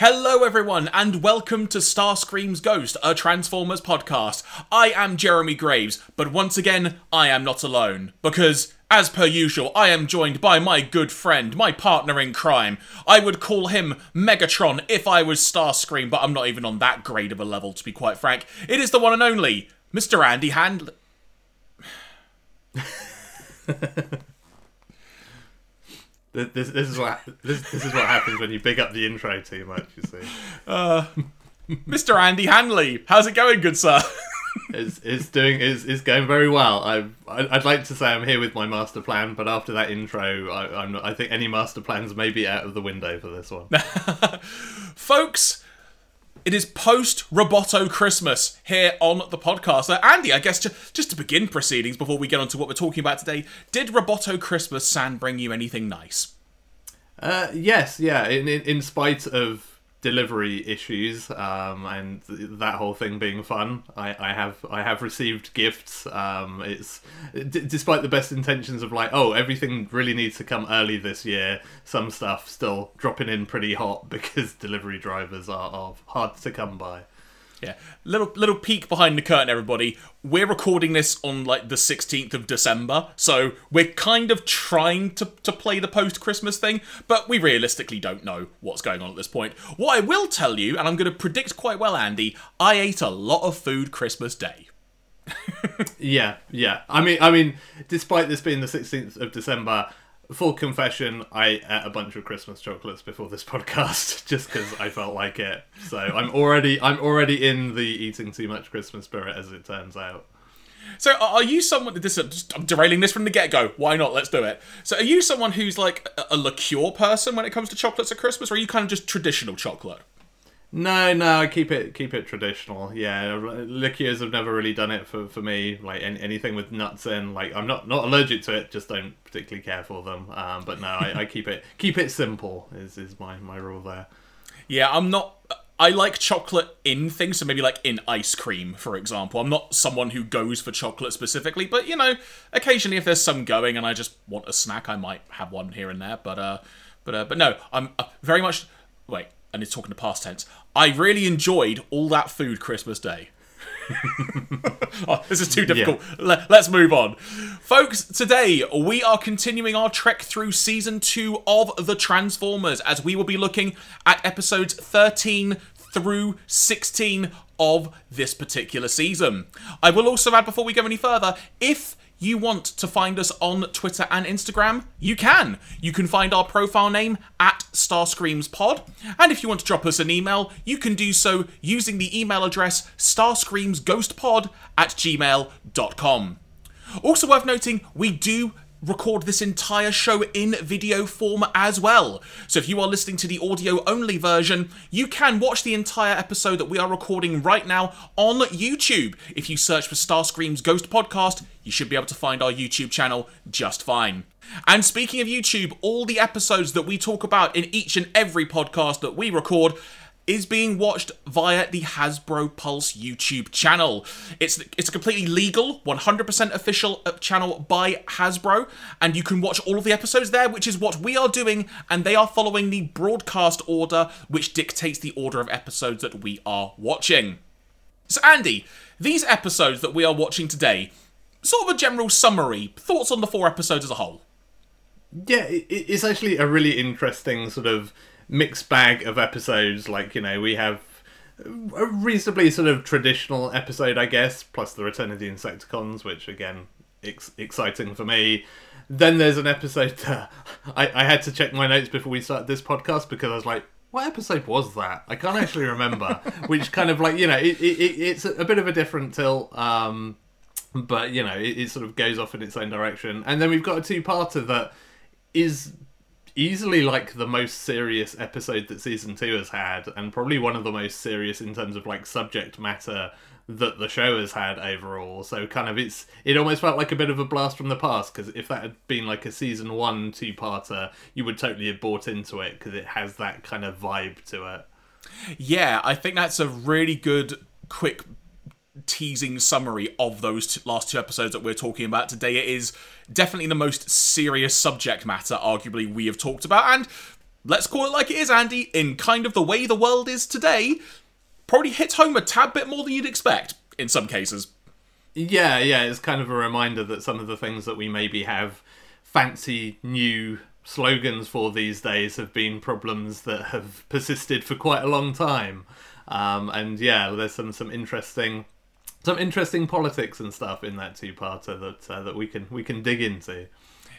Hello, everyone, and welcome to Starscream's Ghost, a Transformers podcast. I am Jeremy Graves, but once again, I am not alone. Because, as per usual, I am joined by my good friend, my partner in crime. I would call him Megatron if I was Starscream, but I'm not even on that grade of a level, to be quite frank. It is the one and only, Mr. Andy Handley. This, this, is what this, this is what happens when you big up the intro too much. You see, uh, Mr. Andy Hanley. How's it going, good sir? it's, it's doing is is going very well. I I'd like to say I'm here with my master plan, but after that intro, I, I'm not, I think any master plans may be out of the window for this one. Folks, it is post Roboto Christmas here on the podcast. So, Andy, I guess ju- just to begin proceedings before we get on to what we're talking about today, did Roboto Christmas San bring you anything nice? Uh, yes, yeah. In, in in spite of delivery issues um, and th- that whole thing being fun, I, I have I have received gifts. Um, it's d- despite the best intentions of like, oh, everything really needs to come early this year. Some stuff still dropping in pretty hot because delivery drivers are, are hard to come by. Yeah, little little peek behind the curtain, everybody. We're recording this on like the sixteenth of December, so we're kind of trying to to play the post Christmas thing, but we realistically don't know what's going on at this point. What I will tell you, and I'm going to predict quite well, Andy, I ate a lot of food Christmas Day. Yeah, yeah. I mean, I mean, despite this being the sixteenth of December, full confession, I ate a bunch of Christmas chocolates before this podcast just because I felt like it. So I'm already, I'm already in the eating too much Christmas spirit, as it turns out. So, are you someone? This just, I'm derailing this from the get go. Why not? Let's do it. So, are you someone who's like a, a liqueur person when it comes to chocolates at Christmas, or are you kind of just traditional chocolate? No, no, I keep it keep it traditional. Yeah, liqueurs have never really done it for, for me. Like an anything with nuts in, like I'm not not allergic to it, just don't particularly care for them. Um, but no, I, I keep it keep it simple is is my my rule there. Yeah, I'm not. I like chocolate in things, so maybe like in ice cream, for example. I'm not someone who goes for chocolate specifically, but you know, occasionally if there's some going and I just want a snack, I might have one here and there. But uh, but uh, but no, I'm uh, very much. Wait, I need to in the past tense. I really enjoyed all that food Christmas Day. oh, this is too difficult. Le- let's move on. Folks, today we are continuing our trek through season two of The Transformers as we will be looking at episodes 13 through 16 of this particular season. I will also add before we go any further if you want to find us on Twitter and Instagram, you can. You can find our profile name at StarscreamsPod. And if you want to drop us an email, you can do so using the email address starscreamsghostpod at gmail.com. Also worth noting, we do record this entire show in video form as well. So if you are listening to the audio only version, you can watch the entire episode that we are recording right now on YouTube. If you search for Starscream's Ghost Podcast, you should be able to find our YouTube channel just fine. And speaking of YouTube, all the episodes that we talk about in each and every podcast that we record is being watched via the Hasbro Pulse YouTube channel. It's it's a completely legal, 100% official uh, channel by Hasbro, and you can watch all of the episodes there, which is what we are doing, and they are following the broadcast order, which dictates the order of episodes that we are watching. So, Andy, these episodes that we are watching today, sort of a general summary, thoughts on the four episodes as a whole. Yeah, it's actually a really interesting sort of mixed bag of episodes. Like you know, we have a reasonably sort of traditional episode, I guess, plus the Return of the Insecticons, which again, ex- exciting for me. Then there's an episode that I, I had to check my notes before we started this podcast because I was like, what episode was that? I can't actually remember. Which kind of like you know, it, it, it's a bit of a different tilt. Um, but you know, it, it sort of goes off in its own direction. And then we've got a two-parter that is easily like the most serious episode that season two has had, and probably one of the most serious in terms of like subject matter that the show has had overall. So kind of it's it almost felt like a bit of a blast from the past because if that had been like a season one two parter, you would totally have bought into it because it has that kind of vibe to it. Yeah, I think that's a really good quick teasing summary of those t- last two episodes that we're talking about today. It is definitely the most serious subject matter, arguably, we have talked about. And let's call it like it is, Andy, in kind of the way the world is today, probably hits home a tad bit more than you'd expect in some cases. Yeah, yeah, it's kind of a reminder that some of the things that we maybe have fancy new slogans for these days have been problems that have persisted for quite a long time. Um, and yeah, there's some some interesting some interesting politics and stuff in that two-parter that uh, that we can we can dig into.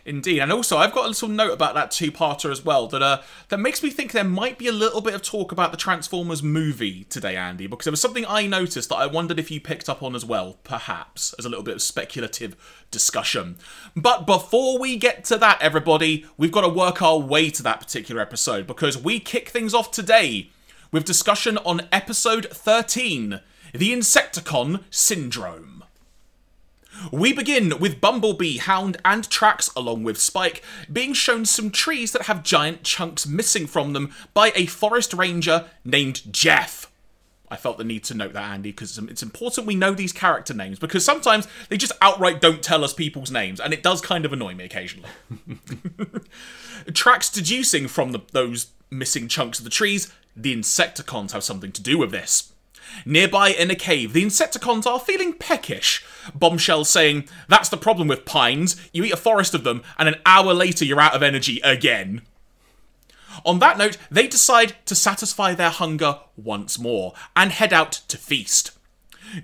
Indeed, and also I've got a little note about that two-parter as well that uh, that makes me think there might be a little bit of talk about the Transformers movie today, Andy, because there was something I noticed that I wondered if you picked up on as well, perhaps as a little bit of speculative discussion. But before we get to that, everybody, we've got to work our way to that particular episode because we kick things off today with discussion on episode 13, the Insecticon Syndrome. We begin with Bumblebee, Hound, and Tracks, along with Spike, being shown some trees that have giant chunks missing from them by a forest ranger named Jeff. I felt the need to note that, Andy, because it's important we know these character names, because sometimes they just outright don't tell us people's names, and it does kind of annoy me occasionally. Tracks deducing from the, those missing chunks of the trees, the Insecticons have something to do with this. Nearby in a cave, the Insecticons are feeling peckish. Bombshell saying, That's the problem with pines. You eat a forest of them, and an hour later you're out of energy again. On that note, they decide to satisfy their hunger once more and head out to feast.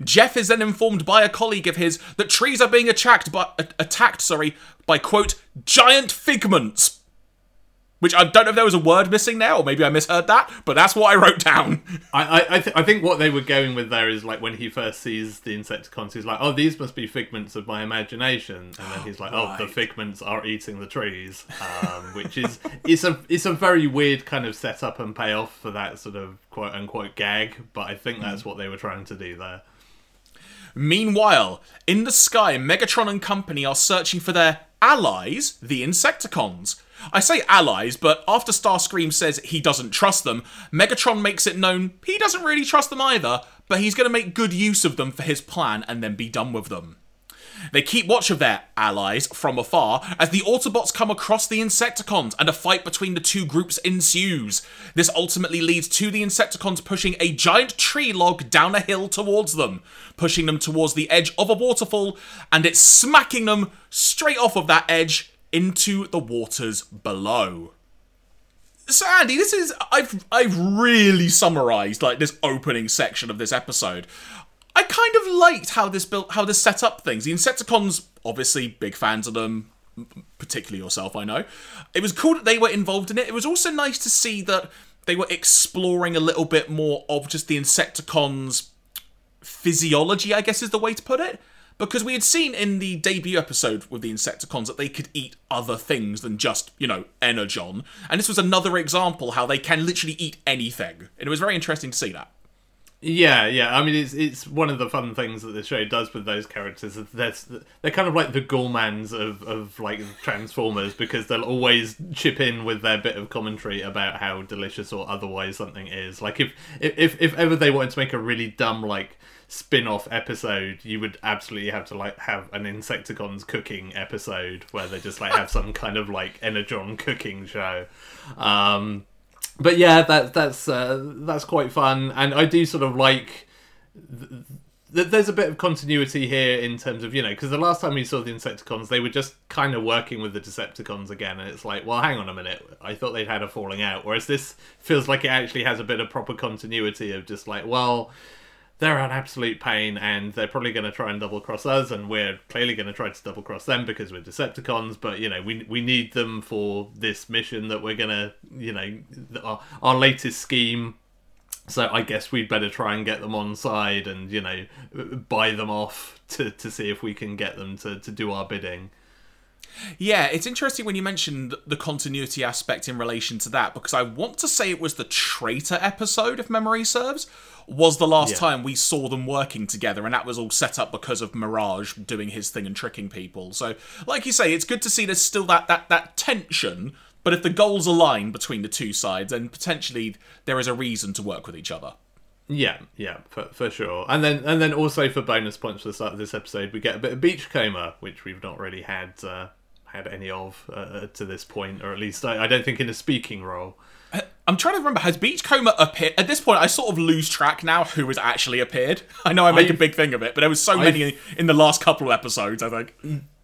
Jeff is then informed by a colleague of his that trees are being attacked by attacked, sorry, by quote giant figments. Which I don't know if there was a word missing there, or maybe I misheard that, but that's what I wrote down. I I, I, th- I think what they were going with there is like when he first sees the Insecticons, he's like, "Oh, these must be figments of my imagination," and then he's like, "Oh, the figments are eating the trees," um, which is it's a it's a very weird kind of setup and payoff for that sort of quote unquote gag, but I think that's what they were trying to do there. Meanwhile, in the sky, Megatron and company are searching for their allies, the Insecticons. I say allies, but after Starscream says he doesn't trust them, Megatron makes it known he doesn't really trust them either, but he's going to make good use of them for his plan and then be done with them. They keep watch of their allies from afar as the Autobots come across the Insecticons and a fight between the two groups ensues. This ultimately leads to the Insecticons pushing a giant tree log down a hill towards them, pushing them towards the edge of a waterfall, and it's smacking them straight off of that edge into the waters below. So Andy, this is I've I've really summarized like this opening section of this episode. I kind of liked how this built how this set up things. The Insecticons, obviously big fans of them, particularly yourself, I know. It was cool that they were involved in it. It was also nice to see that they were exploring a little bit more of just the Insecticons physiology, I guess is the way to put it. Because we had seen in the debut episode with the Insecticons that they could eat other things than just, you know, Energon. And this was another example how they can literally eat anything. And it was very interesting to see that. Yeah, yeah. I mean, it's it's one of the fun things that the show does with those characters. They're, they're kind of like the gourmands of, of like Transformers because they'll always chip in with their bit of commentary about how delicious or otherwise something is. Like if if if ever they wanted to make a really dumb like spin-off episode you would absolutely have to like have an insecticons cooking episode where they just like have some kind of like energon cooking show. Um but yeah that that's uh, that's quite fun. And i do sort of like th- th- there's a bit of continuity here in terms of you know because the last time we saw the insecticons they were just kind of working with the decepticons again and it's like well hang on a minute. I thought they'd had a falling out whereas this feels like it actually has a bit of proper continuity of just like well they're an absolute pain and they're probably going to try and double cross us and we're clearly going to try to double cross them because we're decepticons but you know we, we need them for this mission that we're going to you know our, our latest scheme. So i guess we'd better try and get them on side and you know buy them off to, to see if we can get them to, to do our bidding. Yeah, it's interesting when you mentioned the continuity aspect in relation to that because I want to say it was the traitor episode, if memory serves, was the last yeah. time we saw them working together, and that was all set up because of Mirage doing his thing and tricking people. So, like you say, it's good to see there's still that that that tension. But if the goals align between the two sides, then potentially there is a reason to work with each other. Yeah, yeah, for, for sure. And then and then also for bonus points for the start of this episode, we get a bit of Beachcomber, which we've not really had uh, had any of uh, to this point, or at least I, I don't think in a speaking role. I'm trying to remember. Has Beachcomber appeared? At this point, I sort of lose track now who has actually appeared. I know I make a I've- big thing of it, but there was so many in, in the last couple of episodes. I think.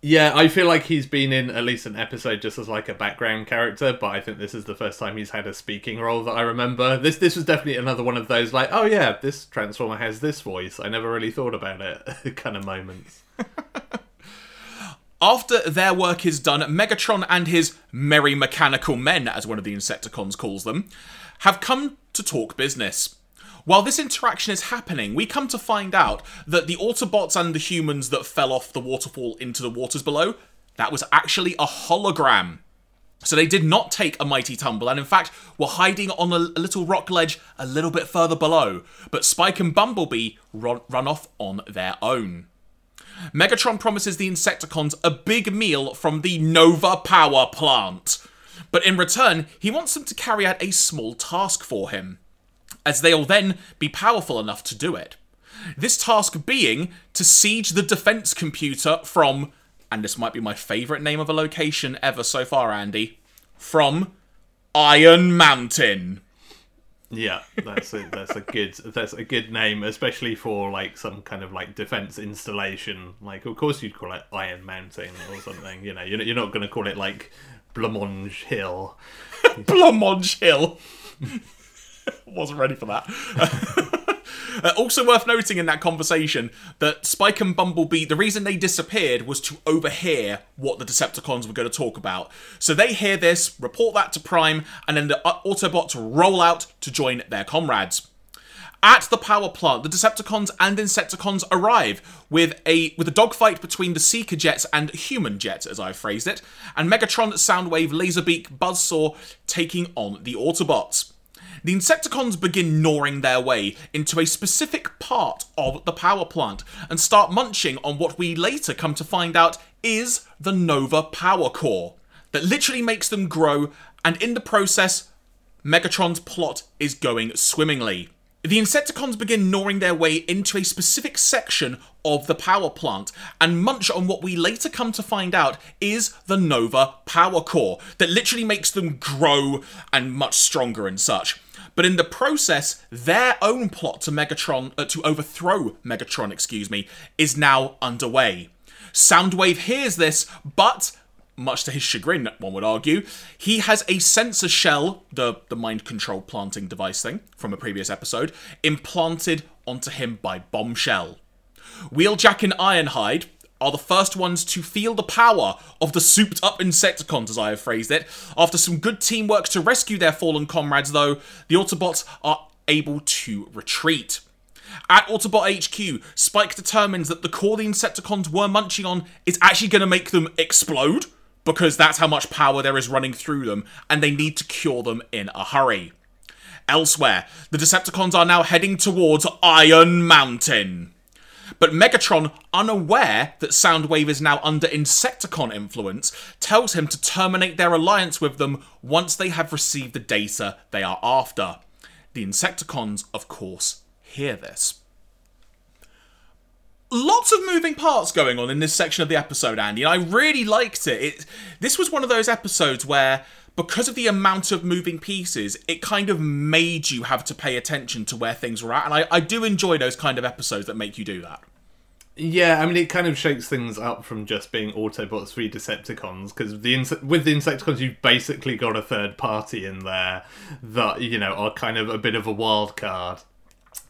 Yeah, I feel like he's been in at least an episode just as like a background character, but I think this is the first time he's had a speaking role that I remember. This this was definitely another one of those like, oh yeah, this transformer has this voice. I never really thought about it kind of moments. After their work is done, Megatron and his merry mechanical men, as one of the Insecticons calls them, have come to talk business. While this interaction is happening, we come to find out that the Autobots and the humans that fell off the waterfall into the waters below, that was actually a hologram. So they did not take a mighty tumble, and in fact were hiding on a, little rock ledge a little bit further below. But Spike and Bumblebee run, run off on their own. Megatron promises the Insecticons a big meal from the Nova Power Plant. But in return, he wants them to carry out a small task for him, as they'll then be powerful enough to do it. This task being to siege the defense computer from, and this might be my favourite name of a location ever so far, Andy, from Iron Mountain. Yeah, that's a that's a good that's a good name, especially for like some kind of like defense installation. Like, of course, you'd call it Iron Mountain or something. You know, you're you're not going to call it like Blancmange Hill. Blancmange Hill. Wasn't ready for that. Uh, also worth noting in that conversation that Spike and Bumblebee, the reason they disappeared was to overhear what the Decepticons were going to talk about. So they hear this, report that to Prime, and then the uh, Autobots roll out to join their comrades. At the power plant, the Decepticons and Insecticons arrive with a with a dogfight between the Seeker jets and human jets, as I've phrased it, and Megatron, Soundwave, Laserbeak, Buzzsaw taking on the Autobots. The Insecticons begin gnawing their way into a specific part of the power plant and start munching on what we later come to find out is the Nova Power Core that literally makes them grow, and in the process, Megatron's plot is going swimmingly. The Insecticons begin gnawing their way into a specific section of the power plant and munch on what we later come to find out is the Nova Power Core that literally makes them grow and much stronger and such. But in the process, their own plot to Megatron uh, to overthrow Megatron, excuse me, is now underway. Soundwave hears this, but much to his chagrin, one would argue, he has a sensor shell, the, the mind control planting device thing from a previous episode, implanted onto him by Bombshell. Wheeljack and Ironhide are the first ones to feel the power of the souped up Insecticons, as I have phrased it. After some good teamwork to rescue their fallen comrades, though, the Autobots are able to retreat. At Autobot HQ, Spike determines that the core the Insecticons were munching on is actually going to make them explode, because that's how much power there is running through them, and they need to cure them in a hurry. Elsewhere, the Decepticons are now heading towards Iron Mountain. But Megatron, unaware that Soundwave is now under Insecticon influence, tells him to terminate their alliance with them once they have received the data they are after. The Insecticons, of course, hear this. Lots of moving parts going on in this section of the episode, Andy, and I really liked it. it. This was one of those episodes where, because of the amount of moving pieces, it kind of made you have to pay attention to where things were at, and I, I do enjoy those kind of episodes that make you do that. Yeah, I mean, it kind of shakes things up from just being Autobots v Decepticons because the with the Insecticons, you've basically got a third party in there that you know are kind of a bit of a wild card.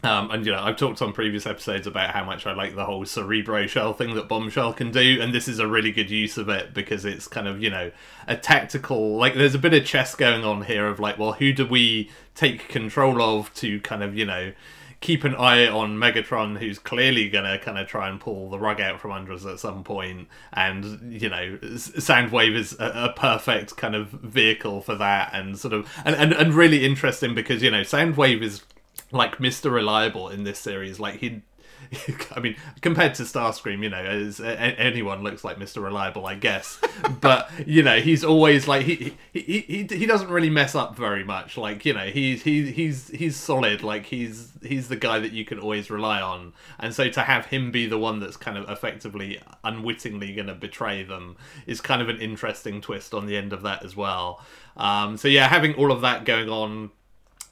Um, and you know, I've talked on previous episodes about how much I like the whole Cerebro shell thing that Bombshell can do, and this is a really good use of it because it's kind of you know a tactical like there's a bit of chess going on here of like, well, who do we take control of to kind of you know keep an eye on Megatron, who's clearly gonna kind of try and pull the rug out from under us at some point, and you know, Soundwave is a, a perfect kind of vehicle for that, and sort of, and, and and really interesting because you know, Soundwave is like Mr. Reliable in this series. Like he I mean, compared to Starscream, you know, as anyone looks like Mr. Reliable, I guess. but you know, he's always like he he, he he he doesn't really mess up very much. Like you know, he's he he's he's solid. Like he's he's the guy that you can always rely on. And so to have him be the one that's kind of effectively unwittingly going to betray them is kind of an interesting twist on the end of that as well. Um, so yeah, having all of that going on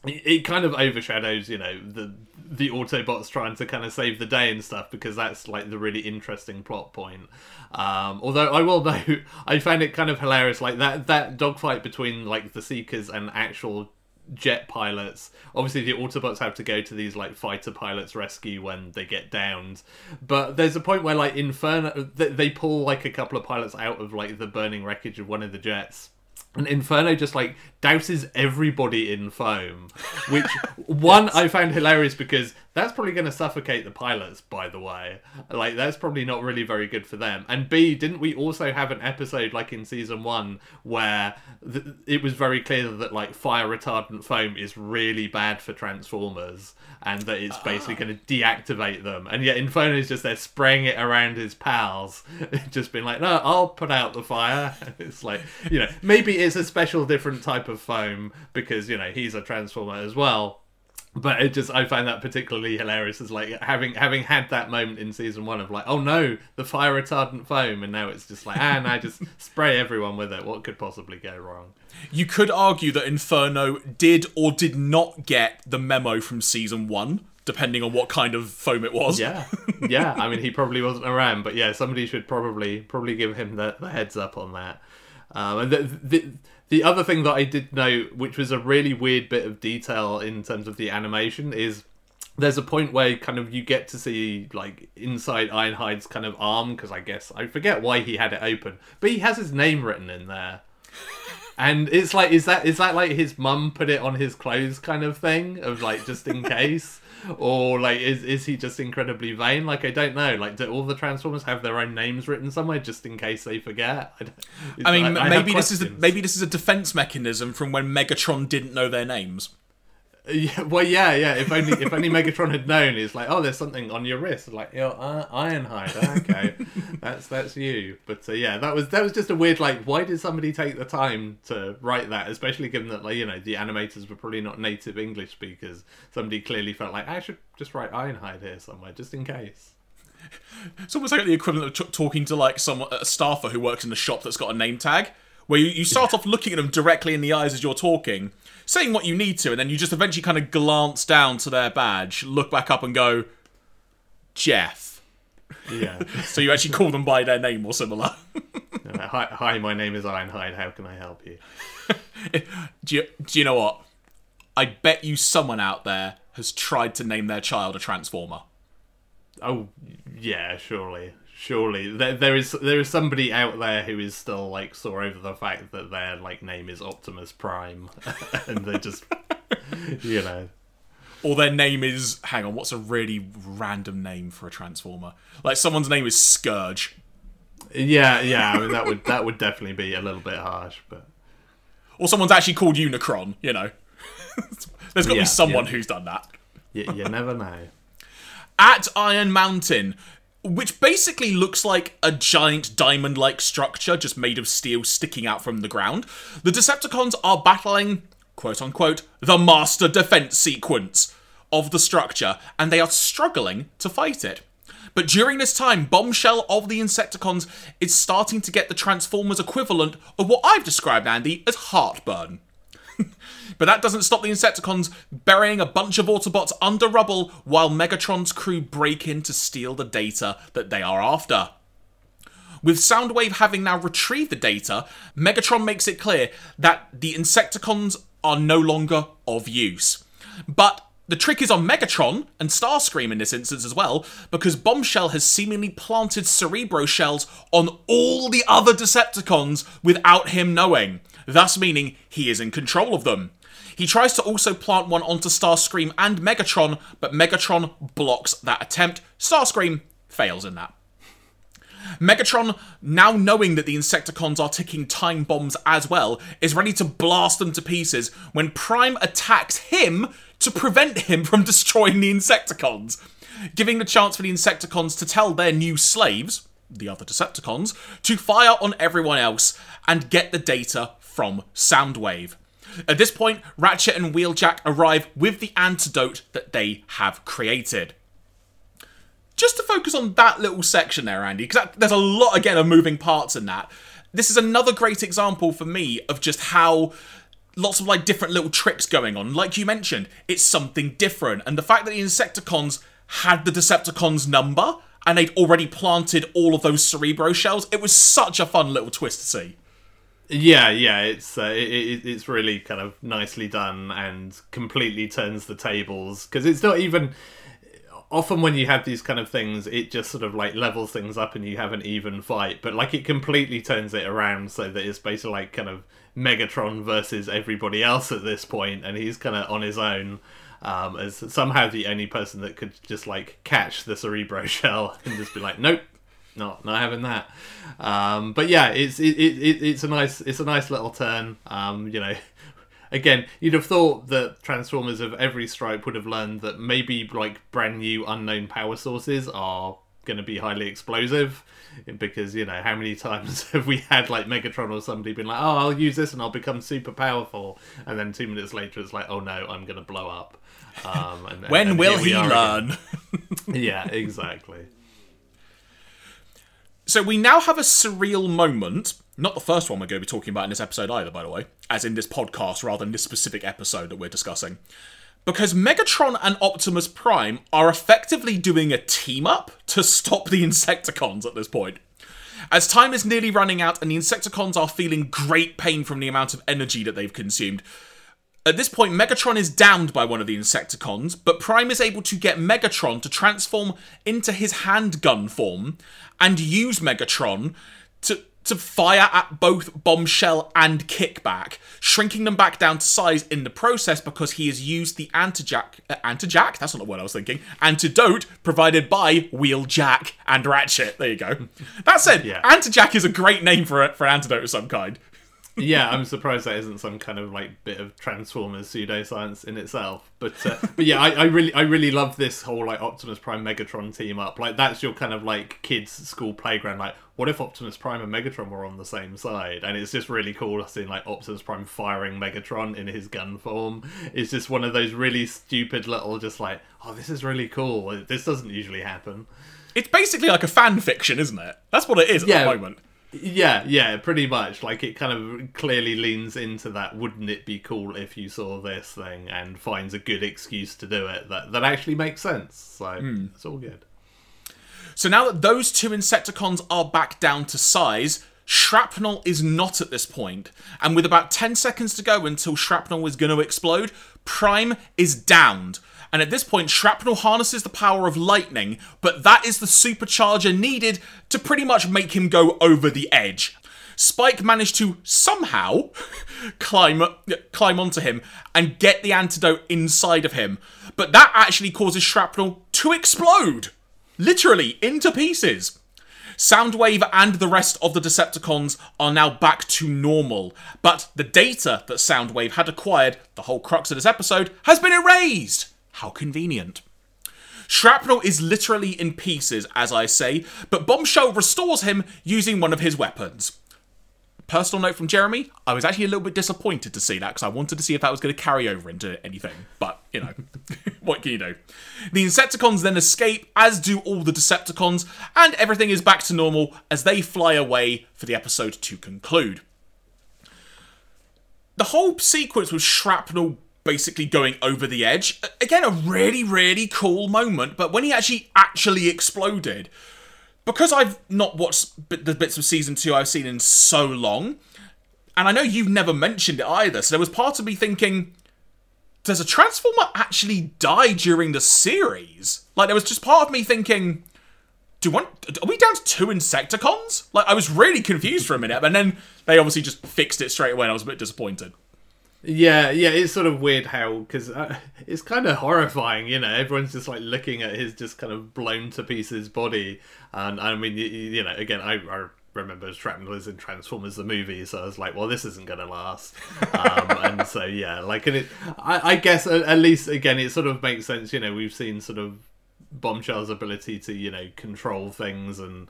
it kind of overshadows, you know, the the Autobots trying to kind of save the day and stuff because that's like the really interesting plot point. Um, although I will know, I found it kind of hilarious, like that that dogfight between like the Seekers and actual jet pilots. Obviously, the Autobots have to go to these like fighter pilots' rescue when they get downed. But there's a point where like Inferno, they pull like a couple of pilots out of like the burning wreckage of one of the jets. And Inferno just like douses everybody in foam, which one I found hilarious because that's probably going to suffocate the pilots. By the way, like that's probably not really very good for them. And B, didn't we also have an episode like in season one where th- it was very clear that like fire retardant foam is really bad for Transformers and that it's ah. basically going to deactivate them. And yet Inferno is just there spraying it around his pals, just being like, no, I'll put out the fire. It's like, you know, maybe it's a special different type of foam because, you know, he's a Transformer as well. But it just I find that particularly hilarious as like having having had that moment in season one of like, oh no, the fire retardant foam and now it's just like ah now just spray everyone with it. What could possibly go wrong? You could argue that Inferno did or did not get the memo from season one, depending on what kind of foam it was. Yeah, yeah. I mean, he probably wasn't around, but yeah, somebody should probably probably give him the, the heads up on that. Um, and the, the the other thing that I did note, which was a really weird bit of detail in terms of the animation, is there's a point where kind of you get to see like inside Ironhide's kind of arm because I guess I forget why he had it open, but he has his name written in there. And it's like, is that is that like his mum put it on his clothes kind of thing of like just in case, or like is is he just incredibly vain? Like I don't know. Like do all the Transformers have their own names written somewhere just in case they forget? I, don't- I mean, I have maybe this is a, maybe this is a defense mechanism from when Megatron didn't know their names. Yeah, well, yeah, yeah. If only if only Megatron had known, it's like, oh, there's something on your wrist. Like, yo, uh, Ironhide. Okay, that's that's you. But uh, yeah, that was that was just a weird. Like, why did somebody take the time to write that? Especially given that, like, you know, the animators were probably not native English speakers. Somebody clearly felt like I should just write Ironhide here somewhere, just in case. It's almost like the equivalent of t- talking to like some a staffer who works in a shop that's got a name tag, where you, you start off looking at them directly in the eyes as you're talking, saying what you need to, and then you just eventually kind of glance down to their badge, look back up, and go, Jeff. Yeah. So you actually call them by their name or similar. Hi, hi, my name is Ironhide. How can I help you? do, you, do you know what? I bet you someone out there has tried to name their child a Transformer. Oh, yeah, surely, surely. There, there is there is somebody out there who is still like sore over the fact that their like name is Optimus Prime, and they just, you know, Or their name is. Hang on, what's a really random name for a Transformer? Like someone's name is Scourge. yeah, yeah. I mean, that would that would definitely be a little bit harsh, but Or someone's actually called Unicron, you know. There's got to Yeah, be someone yeah. who's done that. you, you never know. At Iron Mountain, which basically looks like a giant diamond like structure just made of steel sticking out from the ground, the Decepticons are battling, quote unquote, the master defense sequence of the structure, and they are struggling to fight it. But during this time, Bombshell of the Insecticons is starting to get the Transformers equivalent of what I've described, Andy, as heartburn. But that doesn't stop the Insecticons burying a bunch of Autobots under rubble while Megatron's crew break in to steal the data that they are after. With Soundwave having now retrieved the data, Megatron makes it clear that the Insecticons are no longer of use. But the trick is on Megatron and Starscream in this instance as well, because Bombshell has seemingly planted Cerebro shells on all the other Decepticons without him knowing, thus meaning he is in control of them. He tries to also plant one onto Starscream and Megatron, but Megatron blocks that attempt. Starscream fails in that. Megatron, now knowing that the Insecticons are ticking time bombs as well, is ready to blast them to pieces when Prime attacks him to prevent him from destroying the Insecticons. giving the chance for the Insecticons to tell their new slaves, the other Decepticons, to fire on everyone else and get the data from Soundwave. At this point, Ratchet and Wheeljack arrive with the antidote that they have created. Just to focus on that little section there, Andy, because there's a lot, again, of moving parts in that. This is another great example for me of just how lots of like different little tricks going on. Like you mentioned, it's something different. And the fact that the Insecticons had the Decepticons number and they'd already planted all of those Cerebro shells, it was such a fun little twist to see. Yeah, yeah, it's uh, it, it, it's really kind of nicely done and completely turns the tables because it's not even often when you have these kind of things it just sort of like levels things up and you have an even fight but like it completely turns it around so that it's basically like kind of megatron versus everybody else at this point and he's kind of on his own um, as somehow the only person that could just like catch the cerebro shell and just be like nope not not having that um, but yeah it's it, it, it's a nice it's a nice little turn um, you know again, you'd have thought that Transformers of every stripe would have learned that maybe like brand new unknown power sources are going to be highly explosive because you know how many times have we had like Megatron or somebody been like, "Oh, I'll use this and I'll become super powerful," and then two minutes later it's like, "Oh no, I'm going to blow up." Um, and, when and will he learn? yeah, exactly. So we now have a surreal moment not the first one we're going to be talking about in this episode either, by the way, as in this podcast rather than this specific episode that we're discussing. Because Megatron and Optimus Prime are effectively doing a team up to stop the Insecticons at this point. As time is nearly running out and the Insecticons are feeling great pain from the amount of energy that they've consumed, at this point, Megatron is downed by one of the Insecticons, but Prime is able to get Megatron to transform into his handgun form and use Megatron to to fire at both Bombshell and Kickback, shrinking them back down to size in the process because he has used the antijack. Uh, antijack? That's not the word I was thinking. Antidote provided by Wheeljack and Ratchet. There you go. That said, yeah. Antijack is a great name for a, for an antidote of some kind. Yeah, I'm surprised that isn't some kind of like bit of Transformers pseudoscience in itself. But uh, but yeah, I, I really I really love this whole like Optimus Prime Megatron team up. Like that's your kind of like kids school playground. Like what if Optimus Prime and Megatron were on the same side? And it's just really cool seeing like Optimus Prime firing Megatron in his gun form. It's just one of those really stupid little just like oh this is really cool. This doesn't usually happen. It's basically like a fan fiction, isn't it? That's what it is at yeah, the moment. Yeah, yeah, pretty much. Like it kind of clearly leans into that wouldn't it be cool if you saw this thing and finds a good excuse to do it that, that actually makes sense. So mm. it's all good. So now that those two Insecticons are back down to size, Shrapnel is not at this point, and with about 10 seconds to go until Shrapnel is going to explode, Prime is downed, and at this point, Shrapnel harnesses the power of lightning, but that is the supercharger needed to pretty much make him go over the edge. Spike managed to somehow climb climb onto him and get the antidote inside of him, but that actually causes Shrapnel to explode, literally into pieces. Soundwave and the rest of the Decepticons are now back to normal, but the data that Soundwave had acquired, the whole crux of this episode, has been erased. How convenient. Shrapnel is literally in pieces, as I say, but Bombshell restores him using one of his weapons. Personal note from Jeremy, I was actually a little bit disappointed to see that because I wanted to see if that was going to carry over into anything. But, you know, what can you do? The Insecticons then escape, as do all the Decepticons, and everything is back to normal as they fly away for the episode to conclude. The whole sequence with Shrapnel basically going over the edge. Again, a really, really cool moment, but when he actually actually exploded, because I've not watched the bits of season two I've seen in so long, and I know you've never mentioned it either, so there was part of me thinking, does a Transformer actually die during the series? Like, there was just part of me thinking, do one, are we down to two Insecticons? Like, I was really confused for a minute, and then they obviously just fixed it straight away, and I was a bit disappointed. Yeah, yeah, it's sort of weird how because uh, it's kind of horrifying, you know. Everyone's just like looking at his just kind of blown to pieces body, and I mean, you, you know, again, I, I remember Shrapnel is in Transformers the movie, so I was like, well, this isn't gonna last. Um, and so yeah, like, and it, I, I guess at, at least again, it sort of makes sense. You know, we've seen sort of Bombshell's ability to, you know, control things and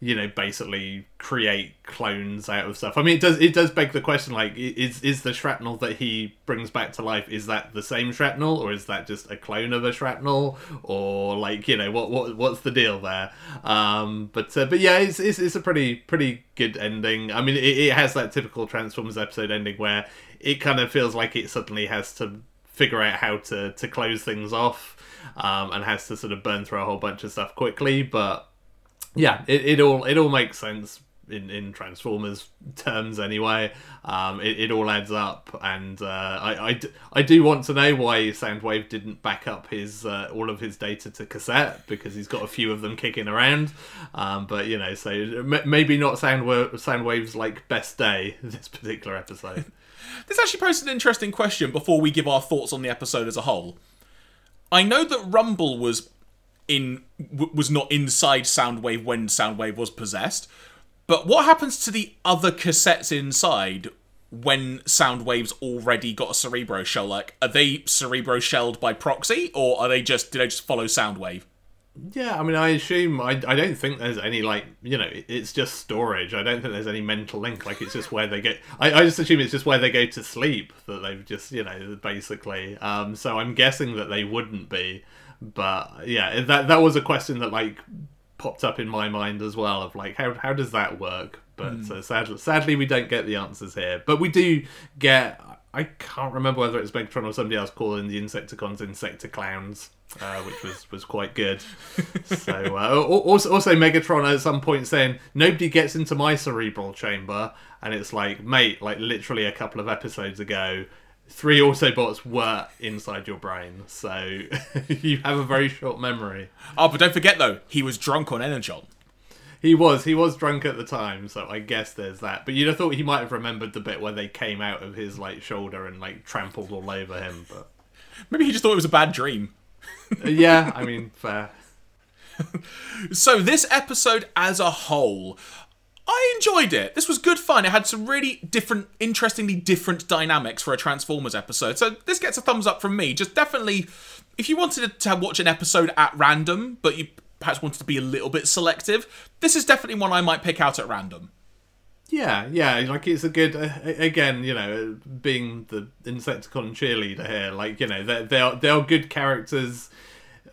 you know basically create clones out of stuff. I mean, it does it does beg the question like is is the shrapnel that he brings back to life is that the same shrapnel or is that just a clone of a shrapnel or like you know what what what's the deal there? Um, but uh, but yeah, it's, it's it's a pretty pretty good ending. I mean, it, it has that typical Transformers episode ending where it kind of feels like it suddenly has to figure out how to to close things off um, and has to sort of burn through a whole bunch of stuff quickly, but yeah, it, it all it all makes sense in, in Transformers terms anyway. Um, it, it all adds up, and uh, I, I, I do want to know why Soundwave didn't back up his uh, all of his data to cassette because he's got a few of them kicking around. Um, but you know, so m- maybe not Soundwave, Soundwave's like best day this particular episode. this actually poses an interesting question before we give our thoughts on the episode as a whole. I know that Rumble was in w- was not inside Soundwave when Soundwave was possessed. But what happens to the other cassettes inside when Soundwave's already got a Cerebro shell? Like, are they Cerebro shelled by proxy, or are they just did they just follow Soundwave? Yeah, I mean, I assume I, I don't think there's any like you know it's just storage. I don't think there's any mental link. Like it's just where they get. I, I just assume it's just where they go to sleep that they've just you know basically. Um, so I'm guessing that they wouldn't be. But yeah, that that was a question that like popped up in my mind as well of like how how does that work? But mm. uh, sadly, sadly, we don't get the answers here. But we do get. I can't remember whether it's Megatron or somebody else calling the Insecticons Insecticlowns, uh, which was, was quite good. so uh, also, also Megatron at some point saying nobody gets into my cerebral chamber, and it's like mate, like literally a couple of episodes ago, three Autobots were inside your brain, so you have a very short memory. Oh, but don't forget though, he was drunk on Energon. He was. He was drunk at the time, so I guess there's that. But you'd have thought he might have remembered the bit where they came out of his like shoulder and like trampled all over him. But maybe he just thought it was a bad dream. Uh, yeah, I mean, fair. so this episode as a whole, I enjoyed it. This was good fun. It had some really different, interestingly different dynamics for a Transformers episode. So this gets a thumbs up from me. Just definitely, if you wanted to watch an episode at random, but you perhaps wanted to be a little bit selective, this is definitely one I might pick out at random. Yeah, yeah, like it's a good. Uh, again, you know, being the Insecticon cheerleader here, like you know, they they are they are good characters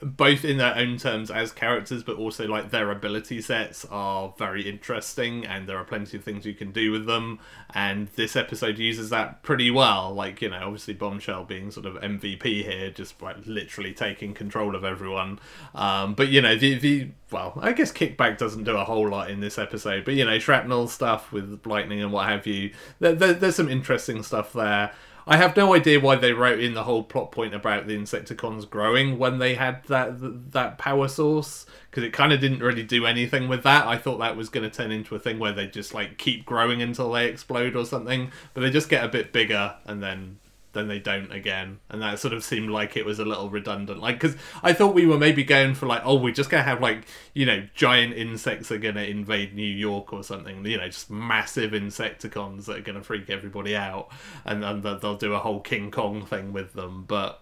both in their own terms as characters, but also like their ability sets are very interesting, and there are plenty of things you can do with them. And this episode uses that pretty well. Like you know, obviously Bombshell being sort of MVP here, just like literally taking control of everyone. Um, but you know, the the well, I guess Kickback doesn't do a whole lot in this episode, but you know, shrapnel stuff with lightning and what have you. There, there, there's some interesting stuff there. I have no idea why they wrote in the whole plot point about the Insecticons growing when they had that that power source because it kind of didn't really do anything with that. I thought that was going to turn into a thing where they just like keep growing until they explode or something, but they just get a bit bigger and then then they don't again, and that sort of seemed like it was a little redundant. Like, because I thought we were maybe going for like, oh, we're just gonna have like, you know, giant insects are gonna invade New York or something. You know, just massive Insecticons that are gonna freak everybody out, and then they'll do a whole King Kong thing with them. But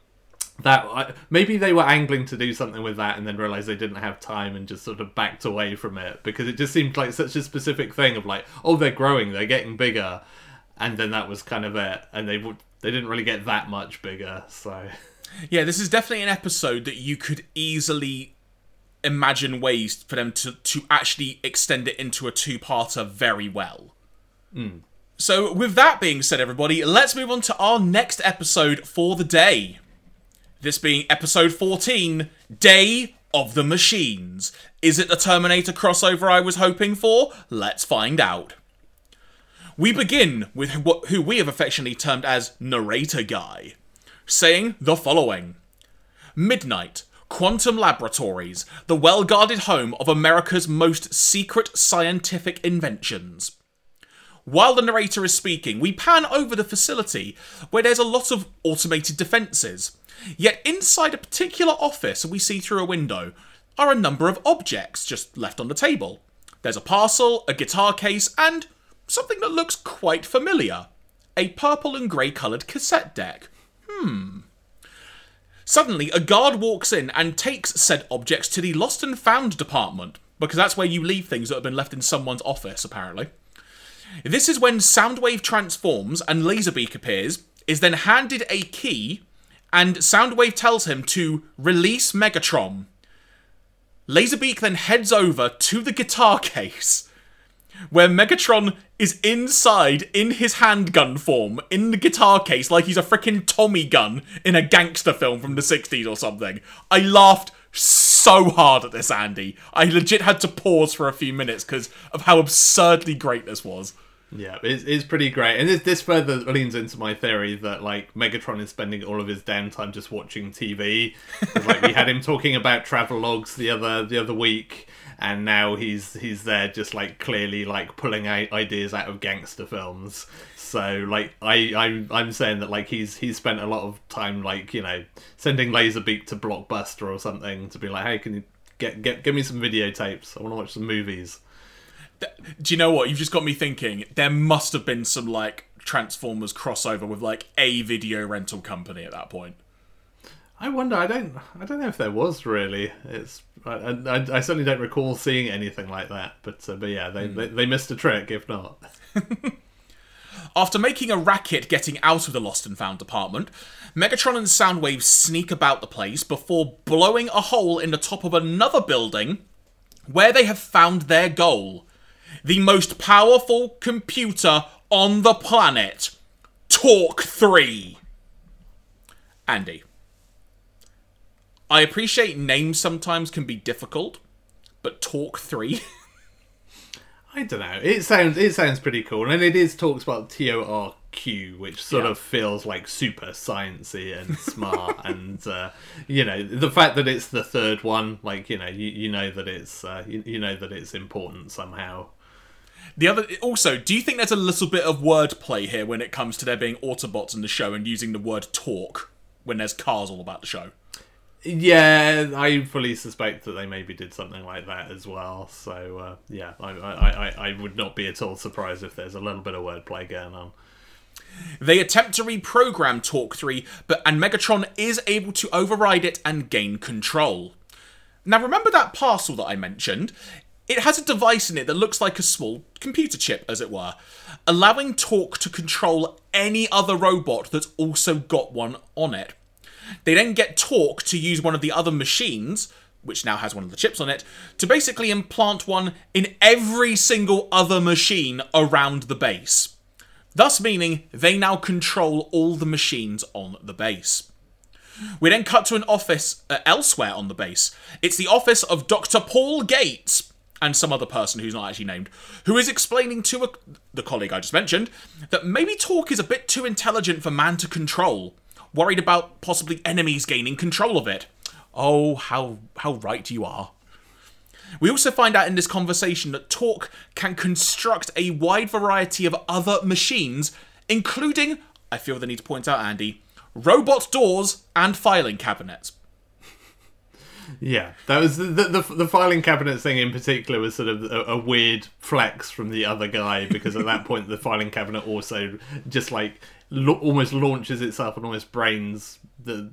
that maybe they were angling to do something with that and then realized they didn't have time and just sort of backed away from it because it just seemed like such a specific thing of like oh they're growing they're getting bigger and then that was kind of it and they would they didn't really get that much bigger. So yeah, this is definitely an episode that you could easily imagine ways for them to to actually extend it into a two-parter very well. Mm. So with that being said, everybody, let's move on to our next episode for the day. This being episode 14, Day of the Machines. Is it the Terminator crossover I was hoping for? Let's find out. We begin with who we have affectionately termed as Narrator Guy, saying the following Midnight, Quantum Laboratories, the well guarded home of America's most secret scientific inventions. While the narrator is speaking, we pan over the facility where there's a lot of automated defences. Yet inside a particular office we see through a window are a number of objects just left on the table. There's a parcel, a guitar case, and something that looks quite familiar a purple and grey coloured cassette deck. Hmm. Suddenly, a guard walks in and takes said objects to the lost and found department, because that's where you leave things that have been left in someone's office, apparently. This is when Soundwave transforms and Laserbeak appears, is then handed a key, and Soundwave tells him to release Megatron. Laserbeak then heads over to the guitar case, where Megatron is inside in his handgun form in the guitar case, like he's a freaking Tommy gun in a gangster film from the 60s or something. I laughed so hard at this, Andy. I legit had to pause for a few minutes because of how absurdly great this was. Yeah, it's, it's pretty great, and this, this further leans into my theory that like Megatron is spending all of his downtime just watching TV. like we had him talking about travel logs the other the other week, and now he's he's there just like clearly like pulling out ideas out of gangster films. So like I I'm I'm saying that like he's he's spent a lot of time like you know sending Laserbeak to Blockbuster or something to be like hey can you get get give me some videotapes I want to watch some movies. Do you know what? You've just got me thinking. There must have been some like Transformers crossover with like a video rental company at that point. I wonder. I don't. I don't know if there was really. It's. I, I, I certainly don't recall seeing anything like that. But uh, but yeah, they, they they missed a trick. If not, After making a racket getting out of the lost and found department, Megatron and Soundwave sneak about the place before blowing a hole in the top of another building where they have found their goal. The most powerful computer on the planet. Torq 3. Andy. I appreciate names sometimes can be difficult, but Torq 3? I don't know. It sounds it sounds pretty cool, and it is talks about T O R Q, which sort Yeah. of feels like super sciencey and smart, and uh, you know the fact that it's the third one, like you know you, you know that it's uh, you, you know that it's important somehow. The other, also, do you think there's a little bit of wordplay here when it comes to there being Autobots in the show and using the word torque when there's cars all about the show? Yeah, I fully suspect that they maybe did something like that as well. So uh, yeah, I, I, I, I would not be at all surprised if there's a little bit of wordplay going on. They attempt to reprogram Torq 3, but and Megatron is able to override it and gain control. Now remember that parcel that I mentioned? It has a device in it that looks like a small computer chip, as it were, allowing Torq to control any other robot that's also got one on it. They then get Torq to use one of the other machines, which now has one of the chips on it, to basically implant one in every single other machine around the base. Thus meaning they now control all the machines on the base. We then cut to an office uh, elsewhere on the base. It's the office of Dr. Paul Gates and some other person who's not actually named, who is explaining to a, the colleague I just mentioned that maybe Torq is a bit too intelligent for man to control, worried about possibly enemies gaining control of it. Oh, how how right you are. We also find out in this conversation that Torq can construct a wide variety of other machines, including, I feel the need to point out, Andy, robot doors and filing cabinets. Yeah, that was the, the the the filing cabinet thing in particular was sort of a, a weird flex from the other guy because at that point the filing cabinet also just like lo- almost launches itself and almost brains the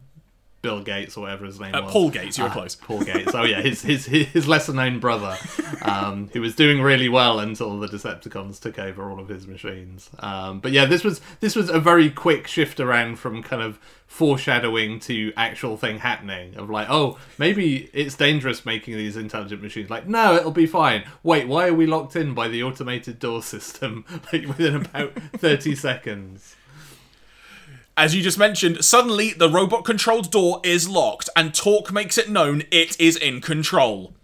Bill Gates or whatever his name was. Uh, Paul Gates, you were Ah, close. Paul Gates. Oh yeah, his his his lesser known brother, um, who was doing really well until the Decepticons took over all of his machines. Um, but yeah, this was this was a very quick shift around from kind of foreshadowing to actual thing happening of like, oh, maybe it's dangerous making these intelligent machines. Like, no, it'll be fine. Wait, why are we locked in by the automated door system like within about thirty seconds? As you just mentioned, suddenly the robot controlled door is locked, and Torq makes it known it is in control.